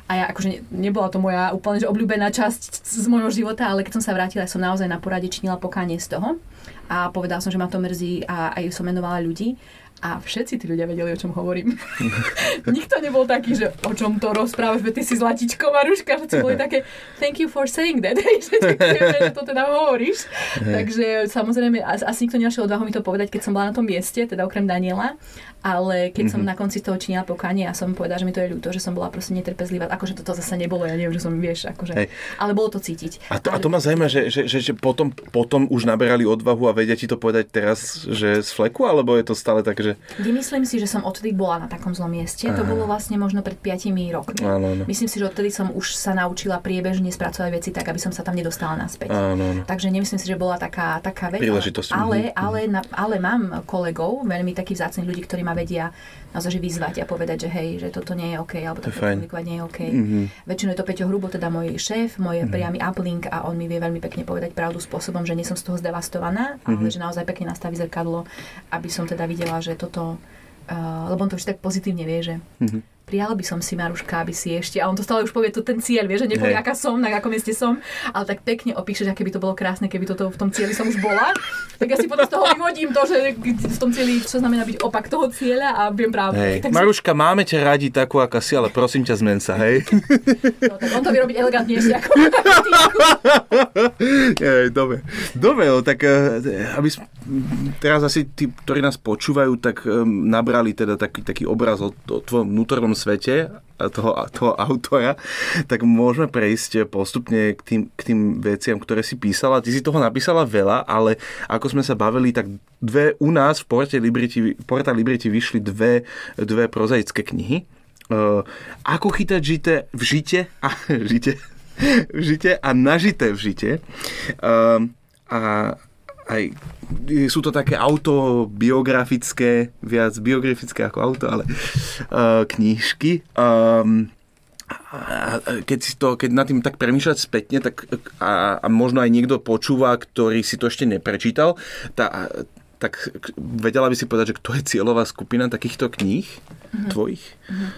A ja akože nebola to moja úplne že obľúbená časť z môjho života, ale keď som sa vrátila, som naozaj na porade činila pokánie z toho. A povedala som, že ma to mrzí a aj som menovala ľudí. A všetci tí ľudia vedeli, o čom hovorím. Nikto nebol taký, že o čom to rozprávaš, ty si zlatičko, Maruška, všetci boli také thank you for saying that, že to teda hovoríš. Takže samozrejme, asi nikto nenašiel odvahu mi to povedať, keď som bola na tom mieste, teda okrem Daniela ale keď mm-hmm. som mhm. na konci toho činila pokanie a som povedala, že mi to je ľúto, že som bola proste netrpezlivá, akože toto zase nebolo, ja neviem, že som, vieš, akože, Hej. ale bolo to cítiť. A to, a to ma zaujíma, že, že, že, že potom, potom už naberali odvahu a vedia ti to povedať teraz, že z fleku, alebo je to stále také, že. Nemyslím si, že som odtedy bola na takom zlom mieste. Aha. To bolo vlastne možno pred 5 rokmi. Áno, áno. Myslím si, že odtedy som už sa naučila priebežne spracovať veci tak, aby som sa tam nedostala naspäť. Áno, áno. Takže nemyslím si, že bola taká, taká vec. Príležitosť. Ale, mhm. ale, ale, ale mám kolegov, veľmi takých vzácných ľudí, ktorí ma vedia naozaj vyzvať a povedať, že hej, že toto nie je OK, alebo to komunikovať nie je OK. Mm-hmm. Väčšinou je to Peťo Hrubo, teda môj šéf, môj mm-hmm. priamy uplink a on mi vie veľmi pekne povedať pravdu spôsobom, že nie som z toho zdevastovaná, mm-hmm. ale že naozaj pekne nastaví zrkadlo, aby som teda videla, že toto, uh, lebo on to už tak pozitívne vie, že mm-hmm prijala by som si Maruška, aby si ešte, a on to stále už povie, to ten cieľ, vie, že nepovie, hey. aká som, na akom mieste som, ale tak pekne opíše, že aké by to bolo krásne, keby toto v tom cieli som už bola. Tak ja si potom z toho vyvodím to, že v tom cieli, čo znamená byť opak toho cieľa a viem práve. Hey. Tak Maruška, si... máme ťa radi takú, aká si, ale prosím ťa, zmen sa, hej. No, tak on to vie robiť elegantnejšie ako Dobre. Dobre, no, tak eh, aby teraz asi tí, ktorí nás počúvajú, tak um, nabrali teda taký, taký obraz o, o tvojom vnútornom svete toho, toho autora, tak môžeme prejsť postupne k tým, k tým veciam, ktoré si písala. Ty si toho napísala veľa, ale ako sme sa bavili, tak dve u nás v Porte Liberty, Porta Liberty vyšli dve, dve prozaické knihy. Uh, ako chytať žite v žite a žite, v žite a nažité v žite. Uh, a aj sú to také autobiografické, viac biografické ako auto, ale uh, knížky. Um, a keď, si to, keď nad tým tak premýšľať spätne, tak a, a možno aj niekto počúva, ktorý si to ešte neprečítal, tá, tak vedela by si povedať, že kto je cieľová skupina takýchto kníh mm-hmm. tvojich? Mm-hmm.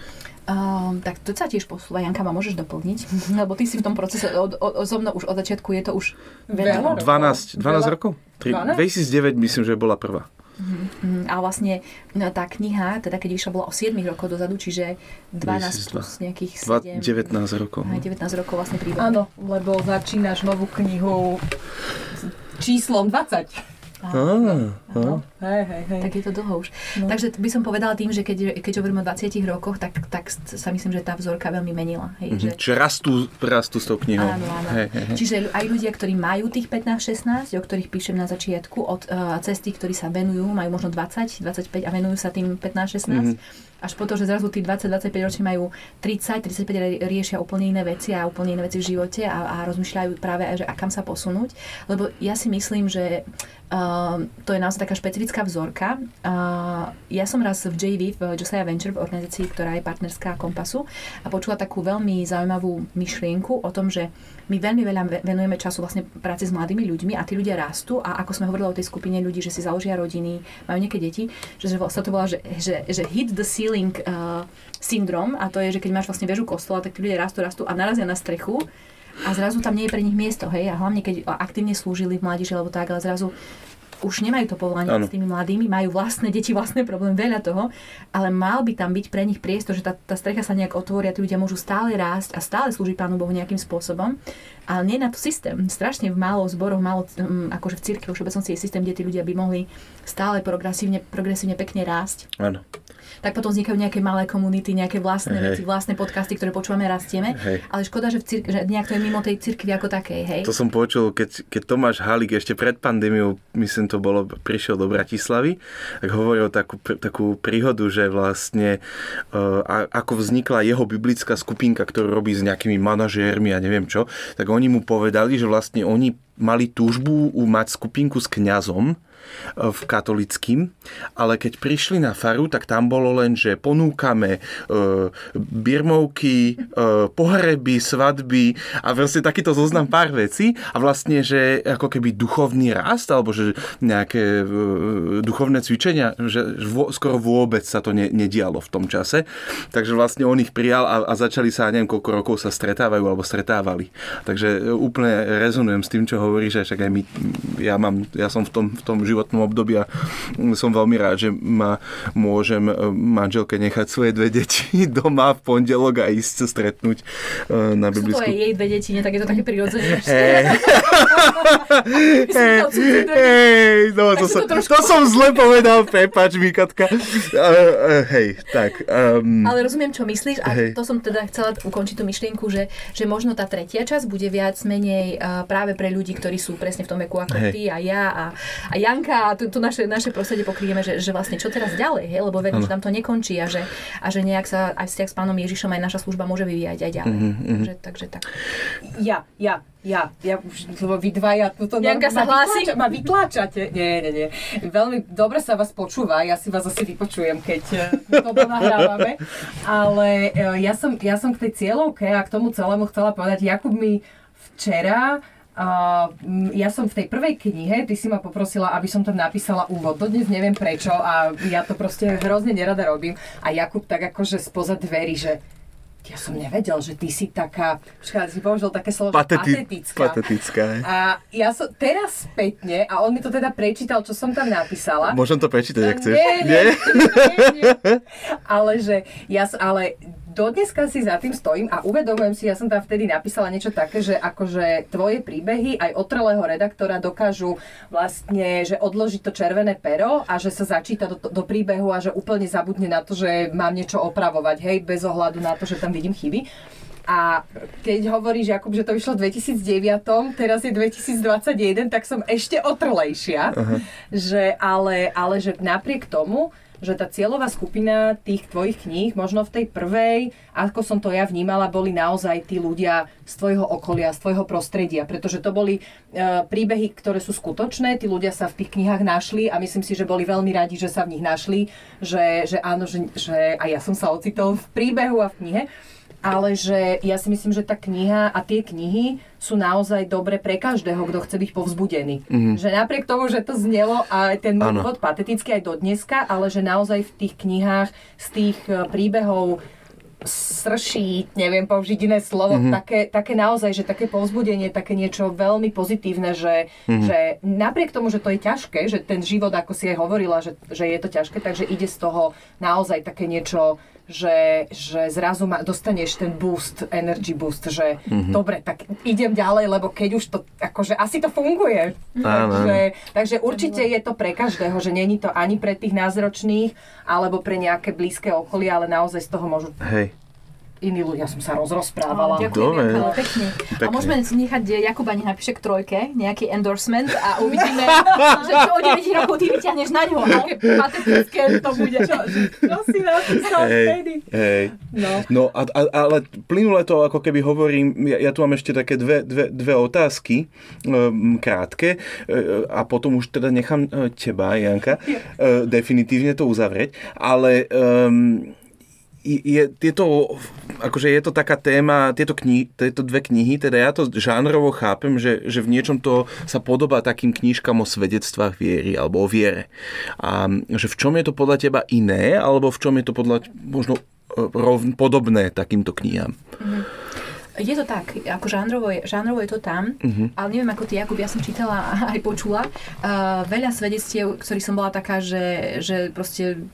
Um, tak to sa tiež posúva. Janka, ma môžeš doplniť? Lebo ty si v tom procese od, od, so mnou už od začiatku, je to už veľa 12, 12 rokov? 3, 2009 myslím, že bola prvá. Uh-huh. A vlastne no, tá kniha, teda keď vyšla, bola o 7 rokov dozadu, čiže 12 plus nejakých 7. 19 rokov. Aj 19 rokov vlastne príbeh. Áno, lebo začínaš novú knihu číslom 20. Áno, áno. Hej, hej, hej. Tak je to dlho už. No. Takže by som povedala tým, že keď, keď hovorím o 20 rokoch, tak, tak sa myslím, že tá vzorka veľmi menila. Hej, mm-hmm. že... Čiže rastú, rastú s tou knihou. Áno, áno. Hej, hej, hej. Čiže aj ľudia, ktorí majú tých 15-16, o ktorých píšem na začiatku, od uh, cesty, ktorí sa venujú, majú možno 20, 25 a venujú sa tým 15-16, mm-hmm až po to, že zrazu tí 20-25 roční majú 30, 35 riešia úplne iné veci a úplne iné veci v živote a, a rozmýšľajú práve aj, že a kam sa posunúť. Lebo ja si myslím, že uh, to je naozaj taká špecifická vzorka. Uh, ja som raz v JV, v Josiah Venture, v organizácii, ktorá je partnerská Kompasu a počula takú veľmi zaujímavú myšlienku o tom, že my veľmi veľa venujeme času vlastne práci s mladými ľuďmi a tí ľudia rastú a ako sme hovorili o tej skupine ľudí, že si založia rodiny, majú nejaké deti, že sa to volá, že, že, že hit the ceiling uh, syndrom a to je, že keď máš vlastne väžu kostola, tak tí ľudia rastú, rastú a narazia na strechu a zrazu tam nie je pre nich miesto, hej, a hlavne keď aktívne slúžili v mládeži alebo tak, ale zrazu už nemajú to povolanie ano. s tými mladými, majú vlastné deti, vlastné problémy, veľa toho, ale mal by tam byť pre nich priestor, že tá, tá strecha sa nejak otvorí a tí ľudia môžu stále rásť a stále slúžiť Pánu Bohu nejakým spôsobom. Ale nie na to systém. Strašne v málo zboroch, málo, um, akože v cirkvi, všeobecnosti je systém, kde tí ľudia by mohli stále progresívne, progresívne pekne rásť. Áno tak potom vznikajú nejaké malé komunity, nejaké vlastné hey. veci, vlastné podcasty, ktoré počúvame rastieme. Hey. Ale škoda, že, v cir- že nejak to je mimo tej cirkvi ako takej. Hej. To som počul, keď, keď Tomáš Halík ešte pred pandémiou, myslím to bolo, prišiel do Bratislavy, tak hovoril takú, takú príhodu, že vlastne uh, ako vznikla jeho biblická skupinka, ktorú robí s nejakými manažérmi a neviem čo, tak oni mu povedali, že vlastne oni mali túžbu mať skupinku s kňazom, v katolickým, ale keď prišli na faru, tak tam bolo len, že ponúkame e, birmovky, e, pohreby, svadby a vlastne takýto zoznam pár vecí a vlastne, že ako keby duchovný rast alebo že nejaké e, duchovné cvičenia, že vo, skoro vôbec sa to ne, nedialo v tom čase. Takže vlastne on ich prijal a, a začali sa, neviem koľko rokov sa stretávajú alebo stretávali. Takže úplne rezonujem s tým, čo hovoríš, že však aj my, ja, mám, ja som v tom, v tom živote životnom období a som veľmi rád, že ma môžem e, manželke nechať svoje dve deti doma v pondelok a ísť sa stretnúť e, na biblickú... Sú to aj jej dve deti, nie? Tak je to také prirodzené. Hej, no to, som, to som zle povedal, prepač mi, Katka. Uh, hej, tak. Um, Ale rozumiem, čo myslíš a hej. to som teda chcela ukončiť tú myšlienku, že, že možno tá tretia časť bude viac menej uh, práve pre ľudí, ktorí sú presne v tom veku ako ty, ty a ja a, a Janka a tu, tu naše, naše prostredie pokryjeme, že, že vlastne čo teraz ďalej, hej? lebo verím, že tam to nekončí a že, a že nejak sa aj vzťah s pánom Ježišom aj naša služba môže vyvíjať aj ďalej. Mm-hmm. Takže, takže tak. Ja, ja, ja, ja už, lebo vy dvaja toto Janka sa hlási. Vytláča, ma vytláčate. Nie, nie, nie. Veľmi dobre sa vás počúva, ja si vás asi vypočujem, keď eh, to nahrávame. Ale eh, ja som, ja som k tej cieľovke a k tomu celému chcela povedať, Jakub mi včera Uh, ja som v tej prvej knihe, ty si ma poprosila, aby som tam napísala úvod. Dodnes neviem prečo a ja to proste hrozne nerada robím. A Jakub tak akože spoza dverí, že ja som nevedel, že ty si taká, počkaj, si použil také slovo, Pateti- patetická. Patetická. A ja som teraz spätne, a on mi to teda prečítal, čo som tam napísala. Môžem to prečítať, ak chceš. Nie, nie, nie, nie. Ale že ja, ale dodneska si za tým stojím a uvedomujem si, ja som tam vtedy napísala niečo také, že akože tvoje príbehy aj otrelého redaktora dokážu vlastne, že odložiť to červené pero a že sa začíta do, do príbehu a že úplne zabudne na to, že mám niečo opravovať, hej, bez ohľadu na to, že tam vidím chyby. A keď hovoríš, Jakub, že to vyšlo v 2009, teraz je 2021, tak som ešte otrlejšia. Uh-huh. Že, ale, ale že napriek tomu, že tá cieľová skupina tých tvojich kníh, možno v tej prvej, ako som to ja vnímala, boli naozaj tí ľudia z tvojho okolia, z tvojho prostredia, pretože to boli uh, príbehy, ktoré sú skutočné, tí ľudia sa v tých knihách našli a myslím si, že boli veľmi radi, že sa v nich našli, že, že áno, že, že a ja som sa ocitol v príbehu a v knihe ale že ja si myslím, že tá kniha a tie knihy sú naozaj dobre pre každého, kto chce byť povzbudený. Mm-hmm. Že napriek tomu, že to znelo a ten môj úvod pateticky aj do dneska, ale že naozaj v tých knihách z tých e, príbehov srší, neviem použiť iné slovo, mm-hmm. také, také naozaj, že také povzbudenie, také niečo veľmi pozitívne, že, mm-hmm. že napriek tomu, že to je ťažké, že ten život, ako si aj hovorila, že, že je to ťažké, takže ide z toho naozaj také niečo že, že zrazu ma, dostaneš ten boost, energy boost, že mm-hmm. dobre, tak idem ďalej, lebo keď už to, akože asi to funguje. Takže, takže určite je to pre každého, že není to ani pre tých názročných, alebo pre nejaké blízke okolie, ale naozaj z toho môžu Hej iní ľudia som sa rozrozprávala. ďakujem, Dobre. pekne. pekne. A môžeme nechať Jakuba nech napíše k trojke nejaký endorsement a uvidíme, že čo o 9 rokov ty vyťahneš na ňo, aké patetické to bude. Čo, čo si napísal vtedy? Hej. No, no a, a, ale plynule to ako keby hovorím, ja, ja tu mám ešte také dve, dve, dve otázky um, krátke uh, a potom už teda nechám uh, teba, Janka, uh, definitívne to uzavrieť, ale um, je, tieto, akože je to taká téma, tieto, kni, tieto dve knihy, teda ja to žánrovo chápem, že, že v niečom to sa podobá takým knížkam o svedectvách viery alebo o viere. A že v čom je to podľa teba iné, alebo v čom je to podľa možno e, rovn, podobné takýmto knihám? Mm-hmm. Je to tak, ako žánrovo je, žánrovo je to tam, uh-huh. ale neviem ako ty, Jakub, ja som čítala a aj počula uh, veľa svedectiev, ktorých som bola taká, že, že proste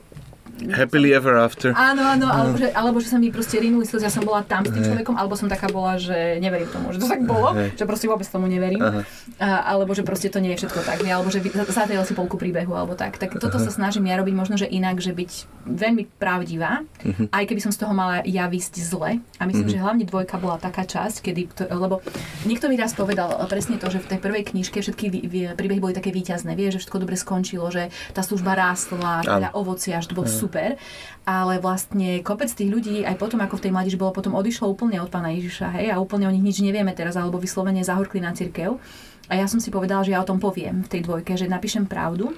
Happily ever after. Áno, áno, alebo že, alebo že sa mi proste rinuli slzy, ja som bola tam s tým človekom, alebo som taká bola, že neverím tomu, že to tak bolo, že proste vôbec tomu neverím. A, alebo že proste to nie je všetko tak, alebo že zatajal si polku príbehu, alebo tak. Tak toto sa snažím ja robiť možno, že inak, že byť veľmi pravdivá, uh-huh. aj keby som z toho mala ja vysť zle. A myslím, uh-huh. že hlavne dvojka bola taká časť, kedy, to, lebo niekto mi raz povedal presne to, že v tej prvej knižke všetky príbehy boli také výťazné, vie, že všetko dobre skončilo, že tá služba rástla, teda ovocia, až bol uh-huh super, ale vlastne kopec tých ľudí aj potom, ako v tej mladíži bolo, potom odišlo úplne od pána Ježiša, hej, a úplne o nich nič nevieme teraz, alebo vyslovene zahorkli na cirkev. A ja som si povedala, že ja o tom poviem v tej dvojke, že napíšem pravdu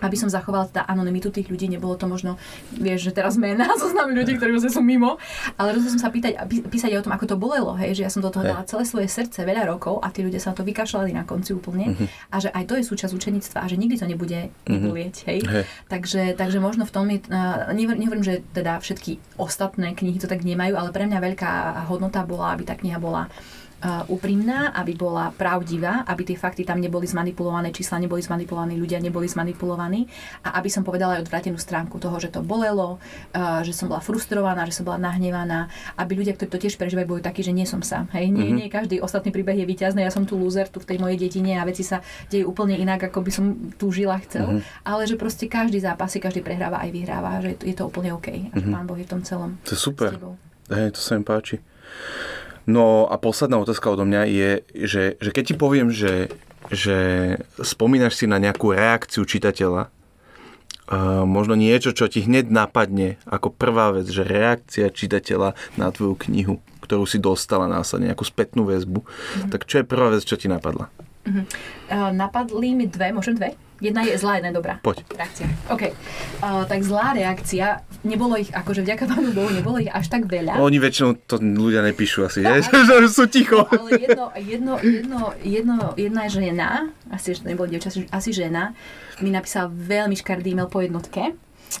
aby som zachovala teda anonymitu tých ľudí, nebolo to možno, vieš, že teraz mená zoznam ľudí, ktorí sú mimo, ale rozhodol som sa pýtať, písať aj o tom, ako to bolelo, hej, že ja som do toho dala celé svoje srdce veľa rokov a tí ľudia sa na to vykašľali na konci úplne uh-huh. a že aj to je súčasť učenictva a že nikdy to nebude uh-huh. bolieť, hej. Hey. Takže, takže možno v tom, uh, nehovorím, že teda všetky ostatné knihy to tak nemajú, ale pre mňa veľká hodnota bola, aby tá kniha bola úprimná, aby bola pravdivá, aby tie fakty tam neboli zmanipulované, čísla neboli zmanipulované, ľudia neboli zmanipulovaní a aby som povedala aj odvrátenú stránku toho, že to bolelo, že som bola frustrovaná, že som bola nahnevaná, aby ľudia, ktorí to tiež prežívajú, boli takí, že nie som sám. Hej, nie, mm-hmm. nie každý ostatný príbeh je víťazný, ja som tu loser tu v tej mojej dedine a veci sa dejú úplne inak, ako by som tu žila chcel, mm-hmm. ale že proste každý zápas si každý prehráva aj vyhráva, že je to úplne OK a že mm-hmm. Pán Boh je v tom celom. To je super. Hej, to sa mi páči. No a posledná otázka odo mňa je, že, že keď ti poviem, že že spomínaš si na nejakú reakciu čitateľa, Uh, možno niečo, čo ti hneď napadne ako prvá vec, že reakcia čitateľa na tvoju knihu, ktorú si dostala následne, nejakú spätnú väzbu. Mm-hmm. Tak čo je prvá vec, čo ti napadla? Uh, napadli mi dve, môžem dve? Jedna je zlá, jedna je dobrá. Poď. Reakcia. OK. Uh, tak zlá reakcia, nebolo ich, akože vďaka pánu Bohu, nebolo ich až tak veľa. Oni väčšinou to ľudia nepíšu asi, no, že sú ticho. Ale jedno, jedno, jedno, jedno, jedna žena, asi, nebolo dievča, asi žena, mi napísala veľmi škardý e-mail po jednotke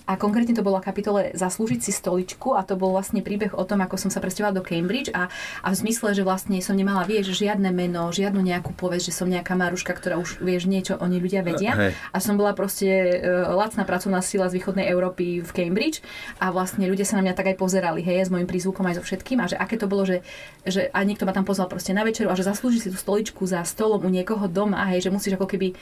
a konkrétne to bola kapitole Zaslúžiť si stoličku a to bol vlastne príbeh o tom, ako som sa presťahovala do Cambridge a, a v zmysle, že vlastne som nemala, vieš, žiadne meno, žiadnu nejakú povesť, že som nejaká Maruška, ktorá už, vieš, niečo oni ľudia vedia. A som bola proste uh, lacná pracovná sila z východnej Európy v Cambridge a vlastne ľudia sa na mňa tak aj pozerali, hej, s môjim prízvukom aj so všetkým a že aké to bolo, že, že a niekto ma tam pozval proste na večeru a že zaslúži si tú stoličku za stolom u niekoho doma, hej, že musíš ako keby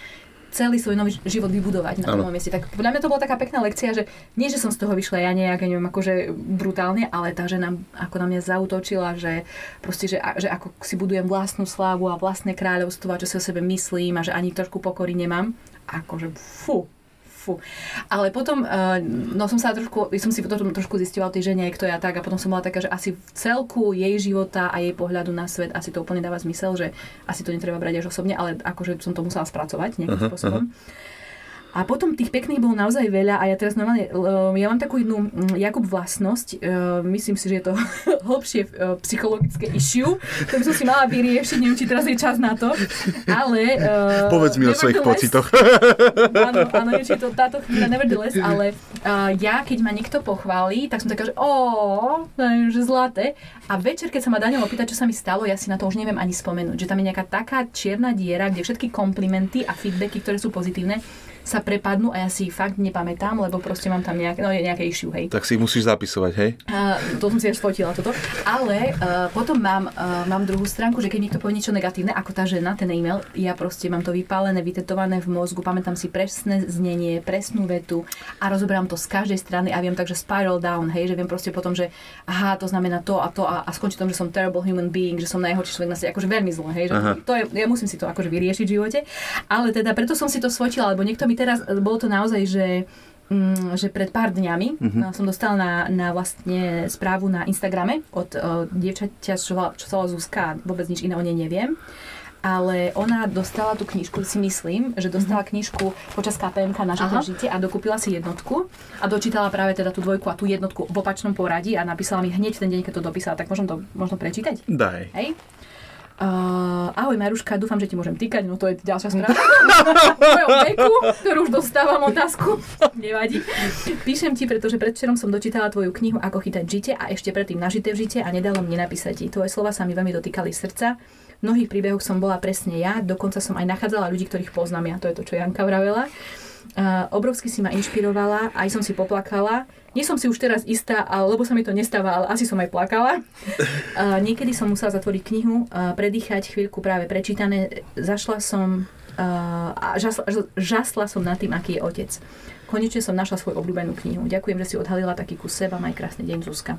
celý svoj nový život vybudovať na tom mieste. Tak podľa mňa to bola taká pekná lekcia, že nie, že som z toho vyšla ja nejak, neviem, akože brutálne, ale tá žena ako na mňa zautočila, že proste, že, že ako si budujem vlastnú slávu a vlastné kráľovstvo a čo si o sebe myslím a že ani trošku pokory nemám. Akože, fú, fú. Ale potom, uh, no som sa trošku, som si potom trošku zistila tej žene, kto ja tak a potom som bola taká, že asi v celku jej života a jej pohľadu na svet asi to úplne dáva zmysel, že asi to netreba brať až osobne, ale akože som to musela spracovať nejakým uh-huh, spôsobom. Uh-huh. A potom tých pekných bolo naozaj veľa a ja teraz normálne, ja mám takú jednu mm, Jakub vlastnosť, e, myslím si, že je to hlbšie e, psychologické issue, to by som si mala vyriešiť, neviem, či teraz je čas na to, ale... E, Povedz mi o svojich pocitoch. Áno, áno, či to táto chvíľa nevertheless, ale ja, keď ma niekto pochválí, tak som taká, že ó, že zlaté. A večer, keď sa ma Daniel opýta, čo sa mi stalo, ja si na to už neviem ani spomenúť, že tam je nejaká taká čierna diera, kde všetky komplimenty a feedbacky, ktoré sú pozitívne, sa prepadnú a ja si ich fakt nepamätám, lebo proste mám tam nejaké, no, nejaké issue, hej. Tak si ich musíš zapisovať, hej? Uh, to som si až fotila toto. Ale uh, potom mám, uh, mám druhú stránku, že keď niekto povie niečo negatívne, ako tá žena, ten e-mail, ja proste mám to vypálené, vytetované v mozgu, pamätám si presné znenie, presnú vetu a rozoberám to z každej strany a viem takže spiral down, hej, že viem proste potom, že aha, to znamená to a to a, a skončí tom, že som terrible human being, že som najhorší človek na svete, akože veľmi zle, hej, že to je, ja musím si to akože vyriešiť v živote, ale teda preto som si to sfotila, lebo niekto mi teraz, bolo to naozaj, že mm, že pred pár dňami uh-huh. som dostala na, na vlastne správu na Instagrame od uh, dievčaťa, čo, čo sa Zuzka, vôbec nič iné o nej neviem ale ona dostala tú knižku, si myslím, že dostala mhm. knižku počas KPMK na žite a dokúpila si jednotku a dočítala práve teda tú dvojku a tú jednotku v opačnom poradí a napísala mi hneď ten deň, keď to dopísala, tak môžem to možno prečítať? Daj. Hej? Uh, ahoj Maruška, dúfam, že ti môžem týkať, no to je ďalšia správa. mojom veku, ktorú už dostávam otázku, nevadí. Píšem ti, pretože predvčerom som dočítala tvoju knihu Ako chytať žite a ešte predtým nažité v žite a nedalo mi napísať ti. Tvoje slova sa mi veľmi dotýkali srdca. V mnohých príbehoch som bola presne ja, dokonca som aj nachádzala ľudí, ktorých poznám ja, to je to, čo Janka vravela. Uh, obrovsky si ma inšpirovala, aj som si poplakala nie som si už teraz istá, lebo sa mi to nestáva, ale asi som aj plakala. Uh, niekedy som musela zatvoriť knihu, uh, predýchať chvíľku práve prečítané. Zašla som a žasla, žasla som nad tým, aký je otec. Konečne som našla svoju obľúbenú knihu. Ďakujem, že si odhalila taký kus seba. Maj krásny deň, Zuzka.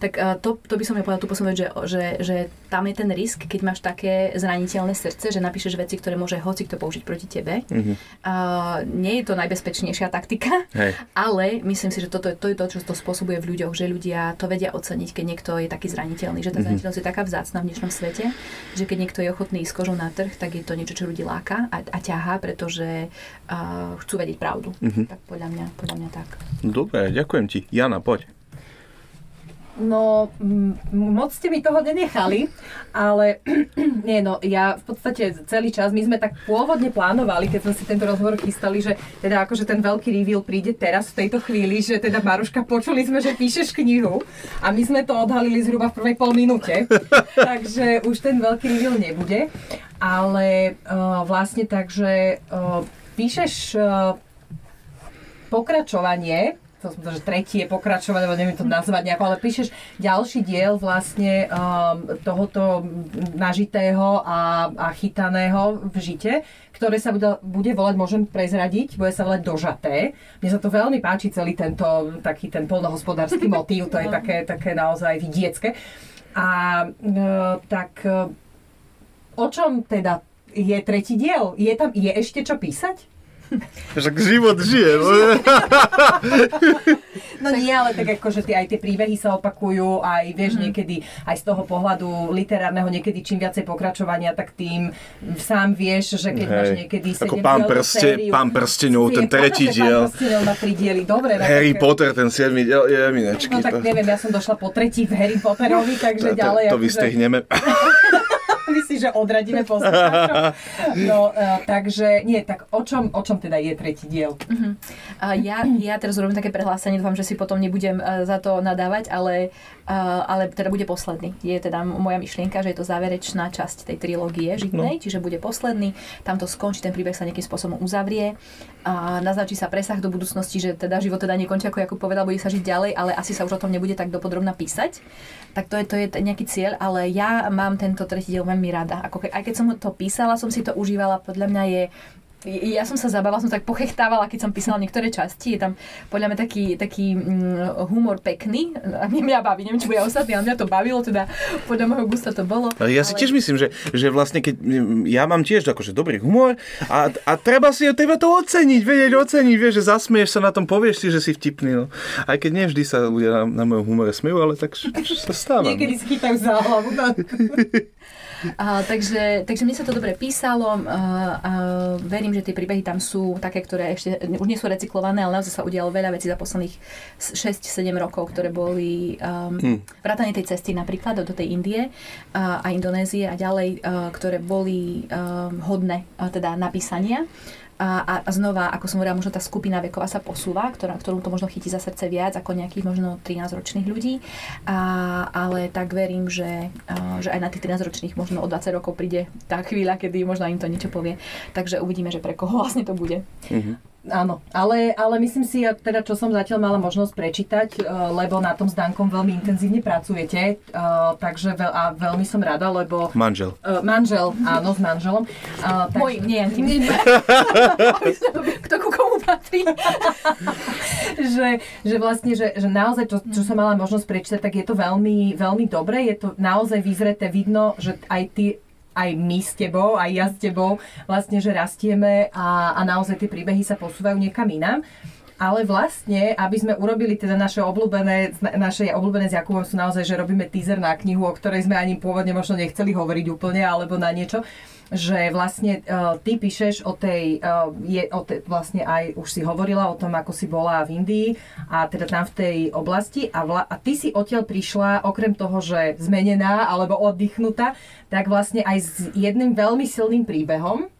Tak to, to by som ja povedala tú poslednú že, že, že tam je ten risk, keď máš také zraniteľné srdce, že napíšeš veci, ktoré môže hoci kto použiť proti tebe. Mm-hmm. Uh, nie je to najbezpečnejšia taktika, Hej. ale myslím si, že toto, to je to, čo to spôsobuje v ľuďoch, že ľudia to vedia oceniť, keď niekto je taký zraniteľný, že tá mm-hmm. zraniteľnosť je taká vzácna v dnešnom svete, že keď niekto je ochotný ísť kožou na trh, tak je to niečo, čo ľudí láka a, a ťahá, pretože uh, chcú vedieť pravdu. Mm-hmm. Tak podľa mňa, podľa mňa tak. Dobre, ďakujem ti. Jana, poď. No, moc ste mi toho nenechali, ale nie, no, ja v podstate celý čas, my sme tak pôvodne plánovali, keď sme si tento rozhovor chystali, že teda akože ten veľký reveal príde teraz v tejto chvíli, že teda Maruška, počuli sme, že píšeš knihu a my sme to odhalili zhruba v prvej pol minúte, takže už ten veľký reveal nebude, ale uh, vlastne takže uh, píšeš uh, pokračovanie to som to, že tretie pokračovanie, alebo neviem to nazvať nejako, ale píšeš ďalší diel vlastne um, tohoto nažitého a, a chytaného v žite, ktoré sa bude, bude volať, môžem prezradiť, bude sa volať Dožaté. Mne sa to veľmi páči, celý tento taký ten polnohospodársky motív, to je také, také naozaj vidiecké. A uh, tak uh, o čom teda je tretí diel. Je tam, je ešte čo písať? Však život žije. No, no nie, ale tak ako, že tie, aj tie príbehy sa opakujú, aj vieš, mm. niekedy aj z toho pohľadu literárneho, niekedy čím viacej pokračovania, tak tým sám vieš, že keď Hej. máš niekedy Ako pán, prste, sériu, pán prstenov, ten tretí diel. Pán prstenov má tri diely, dobre. Harry tak, Potter, ten siedmy diel, je minečky. No tak neviem, ja som došla po tretí v Harry Potterovi, takže to, ďalej. To, to vystrihneme. Myslíš, že odradíme poslucháčov? No, uh, takže nie, tak o čom, o čom teda je tretí diel? Uh-huh. Uh, ja, ja teraz robím také prehlásenie, dúfam, že si potom nebudem uh, za to nadávať, ale, uh, ale teda bude posledný. Je teda moja myšlienka, že je to záverečná časť tej trilógie žitnej, no. čiže bude posledný, tam to skončí, ten príbeh sa nejakým spôsobom uzavrie a naznačí sa presah do budúcnosti, že teda život teda nekončí, ako Jakub povedal, bude sa žiť ďalej, ale asi sa už o tom nebude tak dopodrobne písať. Tak to je, to je nejaký cieľ, ale ja mám tento tretí diel veľmi rada. Ako ke, aj keď som to písala, som si to užívala, podľa mňa je ja som sa zabávala, som tak pochechtávala, keď som písala niektoré časti. Je tam podľa mňa taký, taký mm, humor pekný. A mňa baví, neviem, či bude ostatný, ale mňa to bavilo, teda podľa môjho gusta to bolo. Ale ja si ale... tiež myslím, že, že vlastne keď ja mám tiež akože dobrý humor a, a treba si treba to oceniť, vedieť oceniť, vieš, že zasmieš sa na tom, povieš si, že si vtipný. No. Aj keď nevždy sa ľudia na, na mojom humore smejú, ale tak sa stáva. Niekedy no. schytajú za hlavu. A, takže, takže mne sa to dobre písalo. A, a verím, že tie príbehy tam sú také, ktoré ešte už nie sú recyklované, ale naozaj sa udialo veľa vecí za posledných 6-7 rokov, ktoré boli um, hmm. vrátane tej cesty napríklad do tej Indie a, a Indonézie a ďalej, a, ktoré boli um, hodné a, teda napísania. A, a znova, ako som hovorila, možno tá skupina veková sa posúva, ktorá, ktorú to možno chytí za srdce viac ako nejakých možno 13-ročných ľudí. A, ale tak verím, že, a, že aj na tých 13-ročných možno o 20 rokov príde tá chvíľa, kedy možno im to niečo povie. Takže uvidíme, že pre koho vlastne to bude. Mm-hmm. Áno, ale, ale myslím si, teda čo som zatiaľ mala možnosť prečítať, e, lebo na tom s Dankom veľmi intenzívne pracujete, e, takže veľ, a veľmi som rada, lebo... Manžel. Uh, manžel, áno, s manželom. Uh, tak... Môj, nie, nie. Kto ku komu patrí? že, že vlastne, že, že naozaj, to, čo som mala možnosť prečítať, tak je to veľmi, veľmi dobre, je to naozaj vyzreté, vidno, že aj ty aj my s tebou, aj ja s tebou, vlastne, že rastieme a, a naozaj tie príbehy sa posúvajú niekam inám. Ale vlastne, aby sme urobili teda naše obľúbené, naše obľúbené s Jakubom sú naozaj, že robíme teaser na knihu, o ktorej sme ani pôvodne možno nechceli hovoriť úplne, alebo na niečo že vlastne uh, ty píšeš o tej, uh, je, o te, vlastne aj už si hovorila o tom, ako si bola v Indii a teda tam v tej oblasti a, vla, a ty si odtiaľ prišla, okrem toho, že zmenená alebo oddychnutá, tak vlastne aj s jedným veľmi silným príbehom,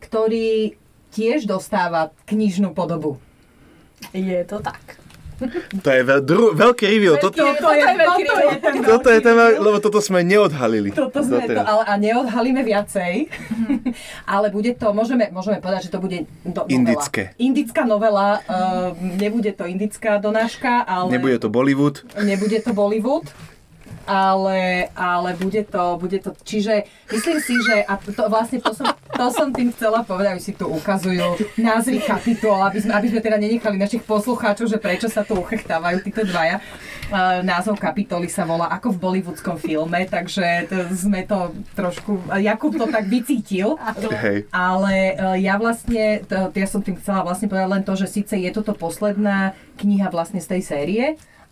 ktorý tiež dostáva knižnú podobu. Je to tak. To je veľ, dru, veľký reveal. Toto, toto, je, veľký toto, je, ten toto je téma, lebo toto sme neodhalili. Toto sme to, ale, a neodhalíme viacej. ale bude to, môžeme, môžeme povedať, že to bude do, novela. Indické. Indická novela. Uh, nebude to indická donáška, ale... Nebude to Bollywood. Nebude to Bollywood ale, ale bude to, bude to, čiže myslím si, že, a to vlastne to som, to som tým chcela povedať, aby si tu ukazujú názvy kapitol, aby sme, aby sme teda nenechali našich poslucháčov, že prečo sa tu uchechtávajú títo dvaja. Uh, názov kapitoly sa volá ako v bollywoodskom filme, takže to, sme to trošku, Jakub to tak vycítil, Hej. ale uh, ja vlastne, to, ja som tým chcela vlastne povedať len to, že síce je toto posledná kniha vlastne z tej série,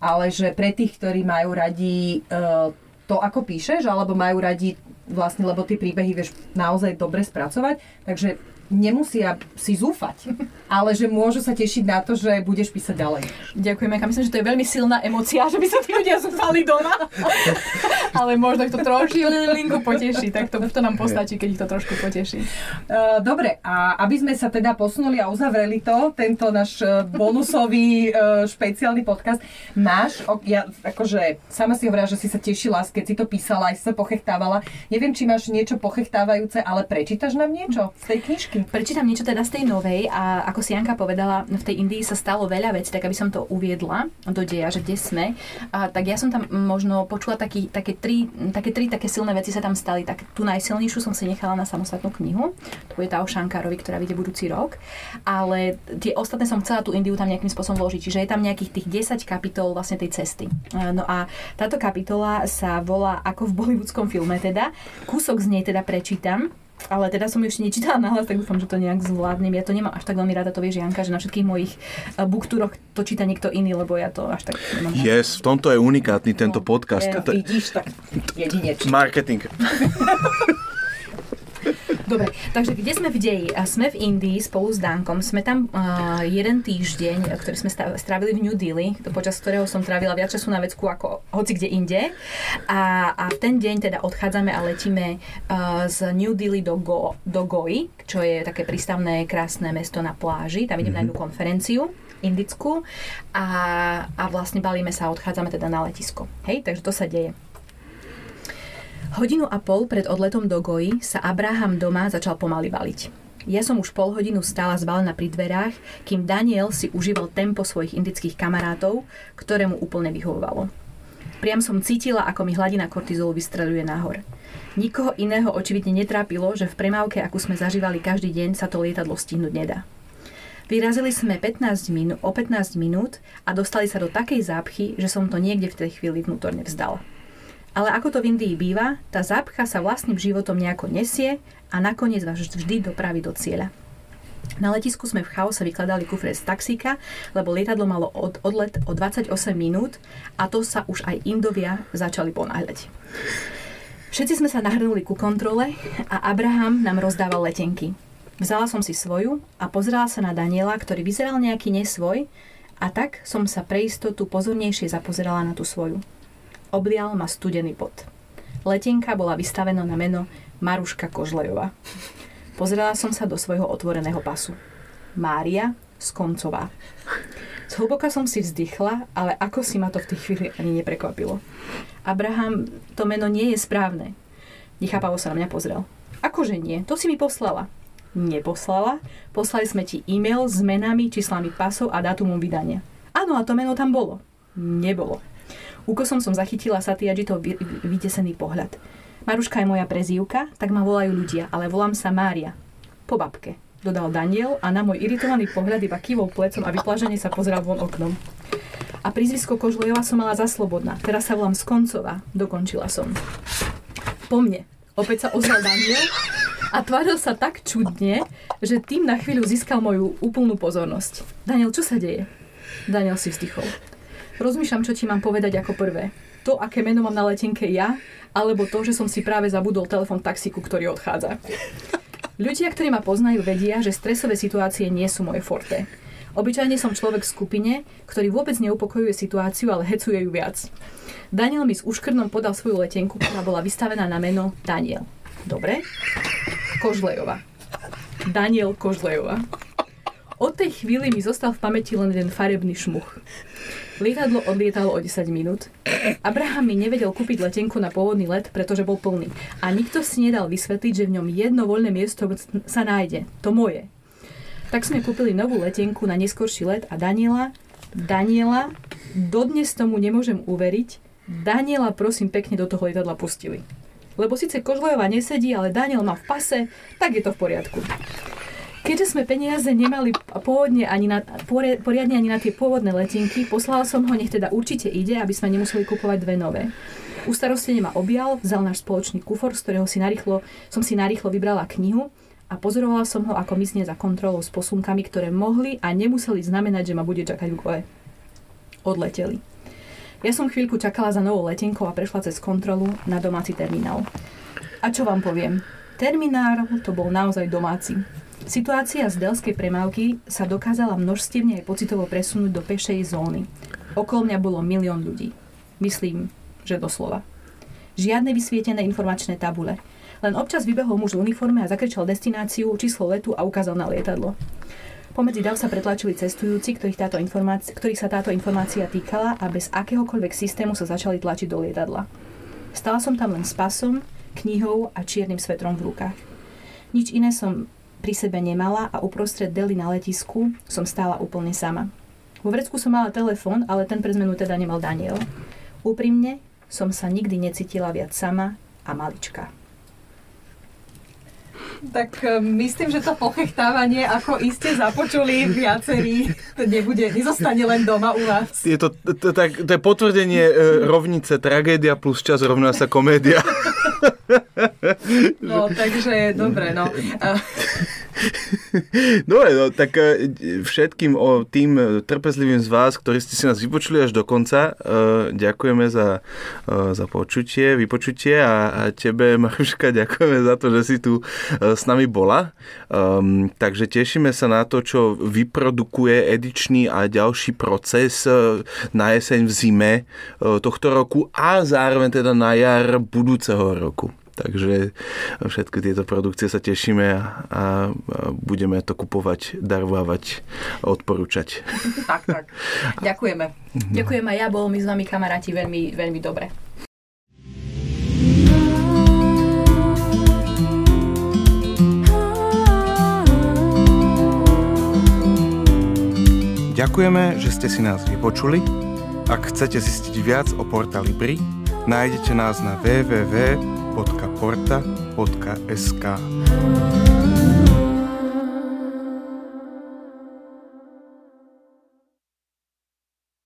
ale že pre tých, ktorí majú radi uh, to, ako píšeš, alebo majú radi vlastne, lebo tie príbehy vieš naozaj dobre spracovať, takže nemusia si zúfať, ale že môžu sa tešiť na to, že budeš písať ďalej. Ďakujem, ja myslím, že to je veľmi silná emocia, že by sa tí ľudia zúfali doma. ale možno ich to trošku poteší, tak to, to nám postačí, keď ich to trošku poteší. Uh, dobre, a aby sme sa teda posunuli a uzavreli to, tento náš e, bonusový uh, špeciálny podcast, máš, ja akože sama si hovorila, že si sa tešila, keď si to písala, aj si sa pochechtávala. Neviem, či máš niečo pochechtávajúce, ale prečítaš nám niečo z tej knižky? Prečítam niečo teda z tej novej a ako si Janka povedala, v tej Indii sa stalo veľa vecí, tak aby som to uviedla do deja, že kde sme. A, tak ja som tam možno počula taký, také, tri, také tri také silné veci sa tam stali. Tak tú najsilnejšiu som si nechala na samostatnú knihu. To je tá o Šankárovi, ktorá vyjde budúci rok. Ale tie ostatné som chcela tú Indiu tam nejakým spôsobom vložiť. Čiže je tam nejakých tých 10 kapitol vlastne tej cesty. No a táto kapitola sa volá ako v bollywoodskom filme teda. Kúsok z nej teda prečítam ale teda som ešte nečítala nahlas, tak dúfam, že to nejak zvládnem. Ja to nemám až tak veľmi rada, to vieš Janka, že na všetkých mojich uh, booktúroch to číta niekto iný, lebo ja to až tak nemám. Yes, v tomto je unikátny tento no, podcast. Je, vidíš, tak jedinečný. Marketing. Dobre, takže kde sme v deji? Sme v Indii spolu s Dankom. Sme tam uh, jeden týždeň, ktorý sme strávili v New Delhi, počas ktorého som trávila viac času na vecku ako hoci kde inde. A, a v ten deň teda odchádzame a letíme uh, z New Delhi do, Go, do Goi, čo je také prístavné, krásne mesto na pláži. Tam idem mm-hmm. na jednu konferenciu indickú a, a vlastne balíme sa a odchádzame teda na letisko. Hej, takže to sa deje. Hodinu a pol pred odletom do Goji sa Abraham doma začal pomaly baliť. Ja som už pol hodinu stála zbalená pri dverách, kým Daniel si užíval tempo svojich indických kamarátov, ktoré mu úplne vyhovovalo. Priam som cítila, ako mi hladina kortizolu vystreduje nahor. Nikoho iného očividne netrápilo, že v premávke, akú sme zažívali každý deň, sa to lietadlo stihnúť nedá. Vyrazili sme 15 minú, o 15 minút a dostali sa do takej zápchy, že som to niekde v tej chvíli vnútorne vzdala. Ale ako to v Indii býva, tá zápcha sa vlastným životom nejako nesie a nakoniec vás vždy dopraví do cieľa. Na letisku sme v chaose vykladali kufre z taxíka, lebo lietadlo malo od, odlet o 28 minút a to sa už aj Indovia začali ponáhľať. Všetci sme sa nahrnuli ku kontrole a Abraham nám rozdával letenky. Vzala som si svoju a pozerala sa na Daniela, ktorý vyzeral nejaký nesvoj a tak som sa pre istotu pozornejšie zapozerala na tú svoju. Oblial ma studený pot. Letenka bola vystavená na meno Maruška Kožlejová. Pozerala som sa do svojho otvoreného pasu. Mária Skoncová. Zhlboka som si vzdychla, ale ako si ma to v tej chvíli ani neprekvapilo. Abraham, to meno nie je správne. Nechápavo sa na mňa pozrel. Akože nie? To si mi poslala. Neposlala. Poslali sme ti e-mail s menami, číslami pasov a dátumom vydania. Áno, a to meno tam bolo. Nebolo. Úkosom som zachytila Satyajitov vytesený pohľad. Maruška je moja prezývka, tak ma volajú ľudia, ale volám sa Mária. Po babke, dodal Daniel a na môj iritovaný pohľad iba kývol plecom a vyplažene sa pozrel von oknom. A prízvisko Kožlejova som mala za slobodná. Teraz sa volám Skoncová. Dokončila som. Po mne. Opäť sa ozval Daniel a tváril sa tak čudne, že tým na chvíľu získal moju úplnú pozornosť. Daniel, čo sa deje? Daniel si vzdychol. Rozmýšľam, čo ti mám povedať ako prvé. To, aké meno mám na letenke ja, alebo to, že som si práve zabudol telefon taxíku, ktorý odchádza. Ľudia, ktorí ma poznajú, vedia, že stresové situácie nie sú moje forte. Obyčajne som človek v skupine, ktorý vôbec neupokojuje situáciu, ale hecuje ju viac. Daniel mi s úškrnom podal svoju letenku, ktorá bola vystavená na meno Daniel. Dobre? Kožlejová. Daniel Kožlejová. Od tej chvíli mi zostal v pamäti len jeden farebný šmuch. Lietadlo odlietalo o 10 minút. Abraham mi nevedel kúpiť letenku na pôvodný let, pretože bol plný. A nikto si nedal vysvetliť, že v ňom jedno voľné miesto sa nájde. To moje. Tak sme kúpili novú letenku na neskorší let a Daniela, Daniela, dodnes tomu nemôžem uveriť, Daniela prosím pekne do toho lietadla pustili. Lebo síce Kožlejová nesedí, ale Daniel má v pase, tak je to v poriadku. Keďže sme peniaze nemali pôvodne ani na, poriadne ani na tie pôvodné letenky, poslala som ho, nech teda určite ide, aby sme nemuseli kupovať dve nové. Ustarostene ma objal, vzal náš spoločný kufor, z ktorého si narýchlo, som si narýchlo vybrala knihu a pozorovala som ho, ako mysne za kontrolou s posunkami, ktoré mohli a nemuseli znamenať, že ma bude čakať v goje. Odleteli. Ja som chvíľku čakala za novou letenkou a prešla cez kontrolu na domáci terminál. A čo vám poviem? Terminál to bol naozaj domáci. Situácia z delskej premávky sa dokázala množstevne aj pocitovo presunúť do pešej zóny. Okolo mňa bolo milión ľudí. Myslím, že doslova. Žiadne vysvietené informačné tabule. Len občas vybehol muž v uniforme a zakričal destináciu, číslo letu a ukázal na lietadlo. Pomedzi dav sa pretlačili cestujúci, ktorých, táto informácia, ktorých sa táto informácia týkala a bez akéhokoľvek systému sa začali tlačiť do lietadla. Stala som tam len s pasom, knihou a čiernym svetrom v rukách. Nič iné som pri sebe nemala a uprostred dely na letisku som stála úplne sama. Vo vrecku som mala telefón, ale ten pre zmenu teda nemal Daniel. Úprimne som sa nikdy necítila viac sama a malička. Tak e, myslím, že to pochechtávanie, ako iste započuli viacerí, to nebude, nezostane len doma u vás. Je to, to, to, to je potvrdenie e, rovnice tragédia plus čas rovná sa komédia. No, takže dobre, no. Dobre, no, tak e, všetkým o tým trpezlivým z vás, ktorí ste si nás vypočuli až do konca, e, ďakujeme za, za počutie, vypočutie a, a tebe, Maruška, ďakujeme za to, že si tu s nami bola. Um, takže tešíme sa na to, čo vyprodukuje edičný a ďalší proces na jeseň v zime tohto roku a zároveň teda na jar budúceho roku. Takže všetky tieto produkcie sa tešíme a, a budeme to kupovať, darovávať a odporúčať. Tak, tak. Ďakujeme. Mhm. Ďakujem aj ja, bol mi s vami kamaráti veľmi, veľmi dobre. Ďakujeme, že ste si nás vypočuli. Ak chcete zistiť viac o portáli BRI, nájdete nás na www www.porta.sk.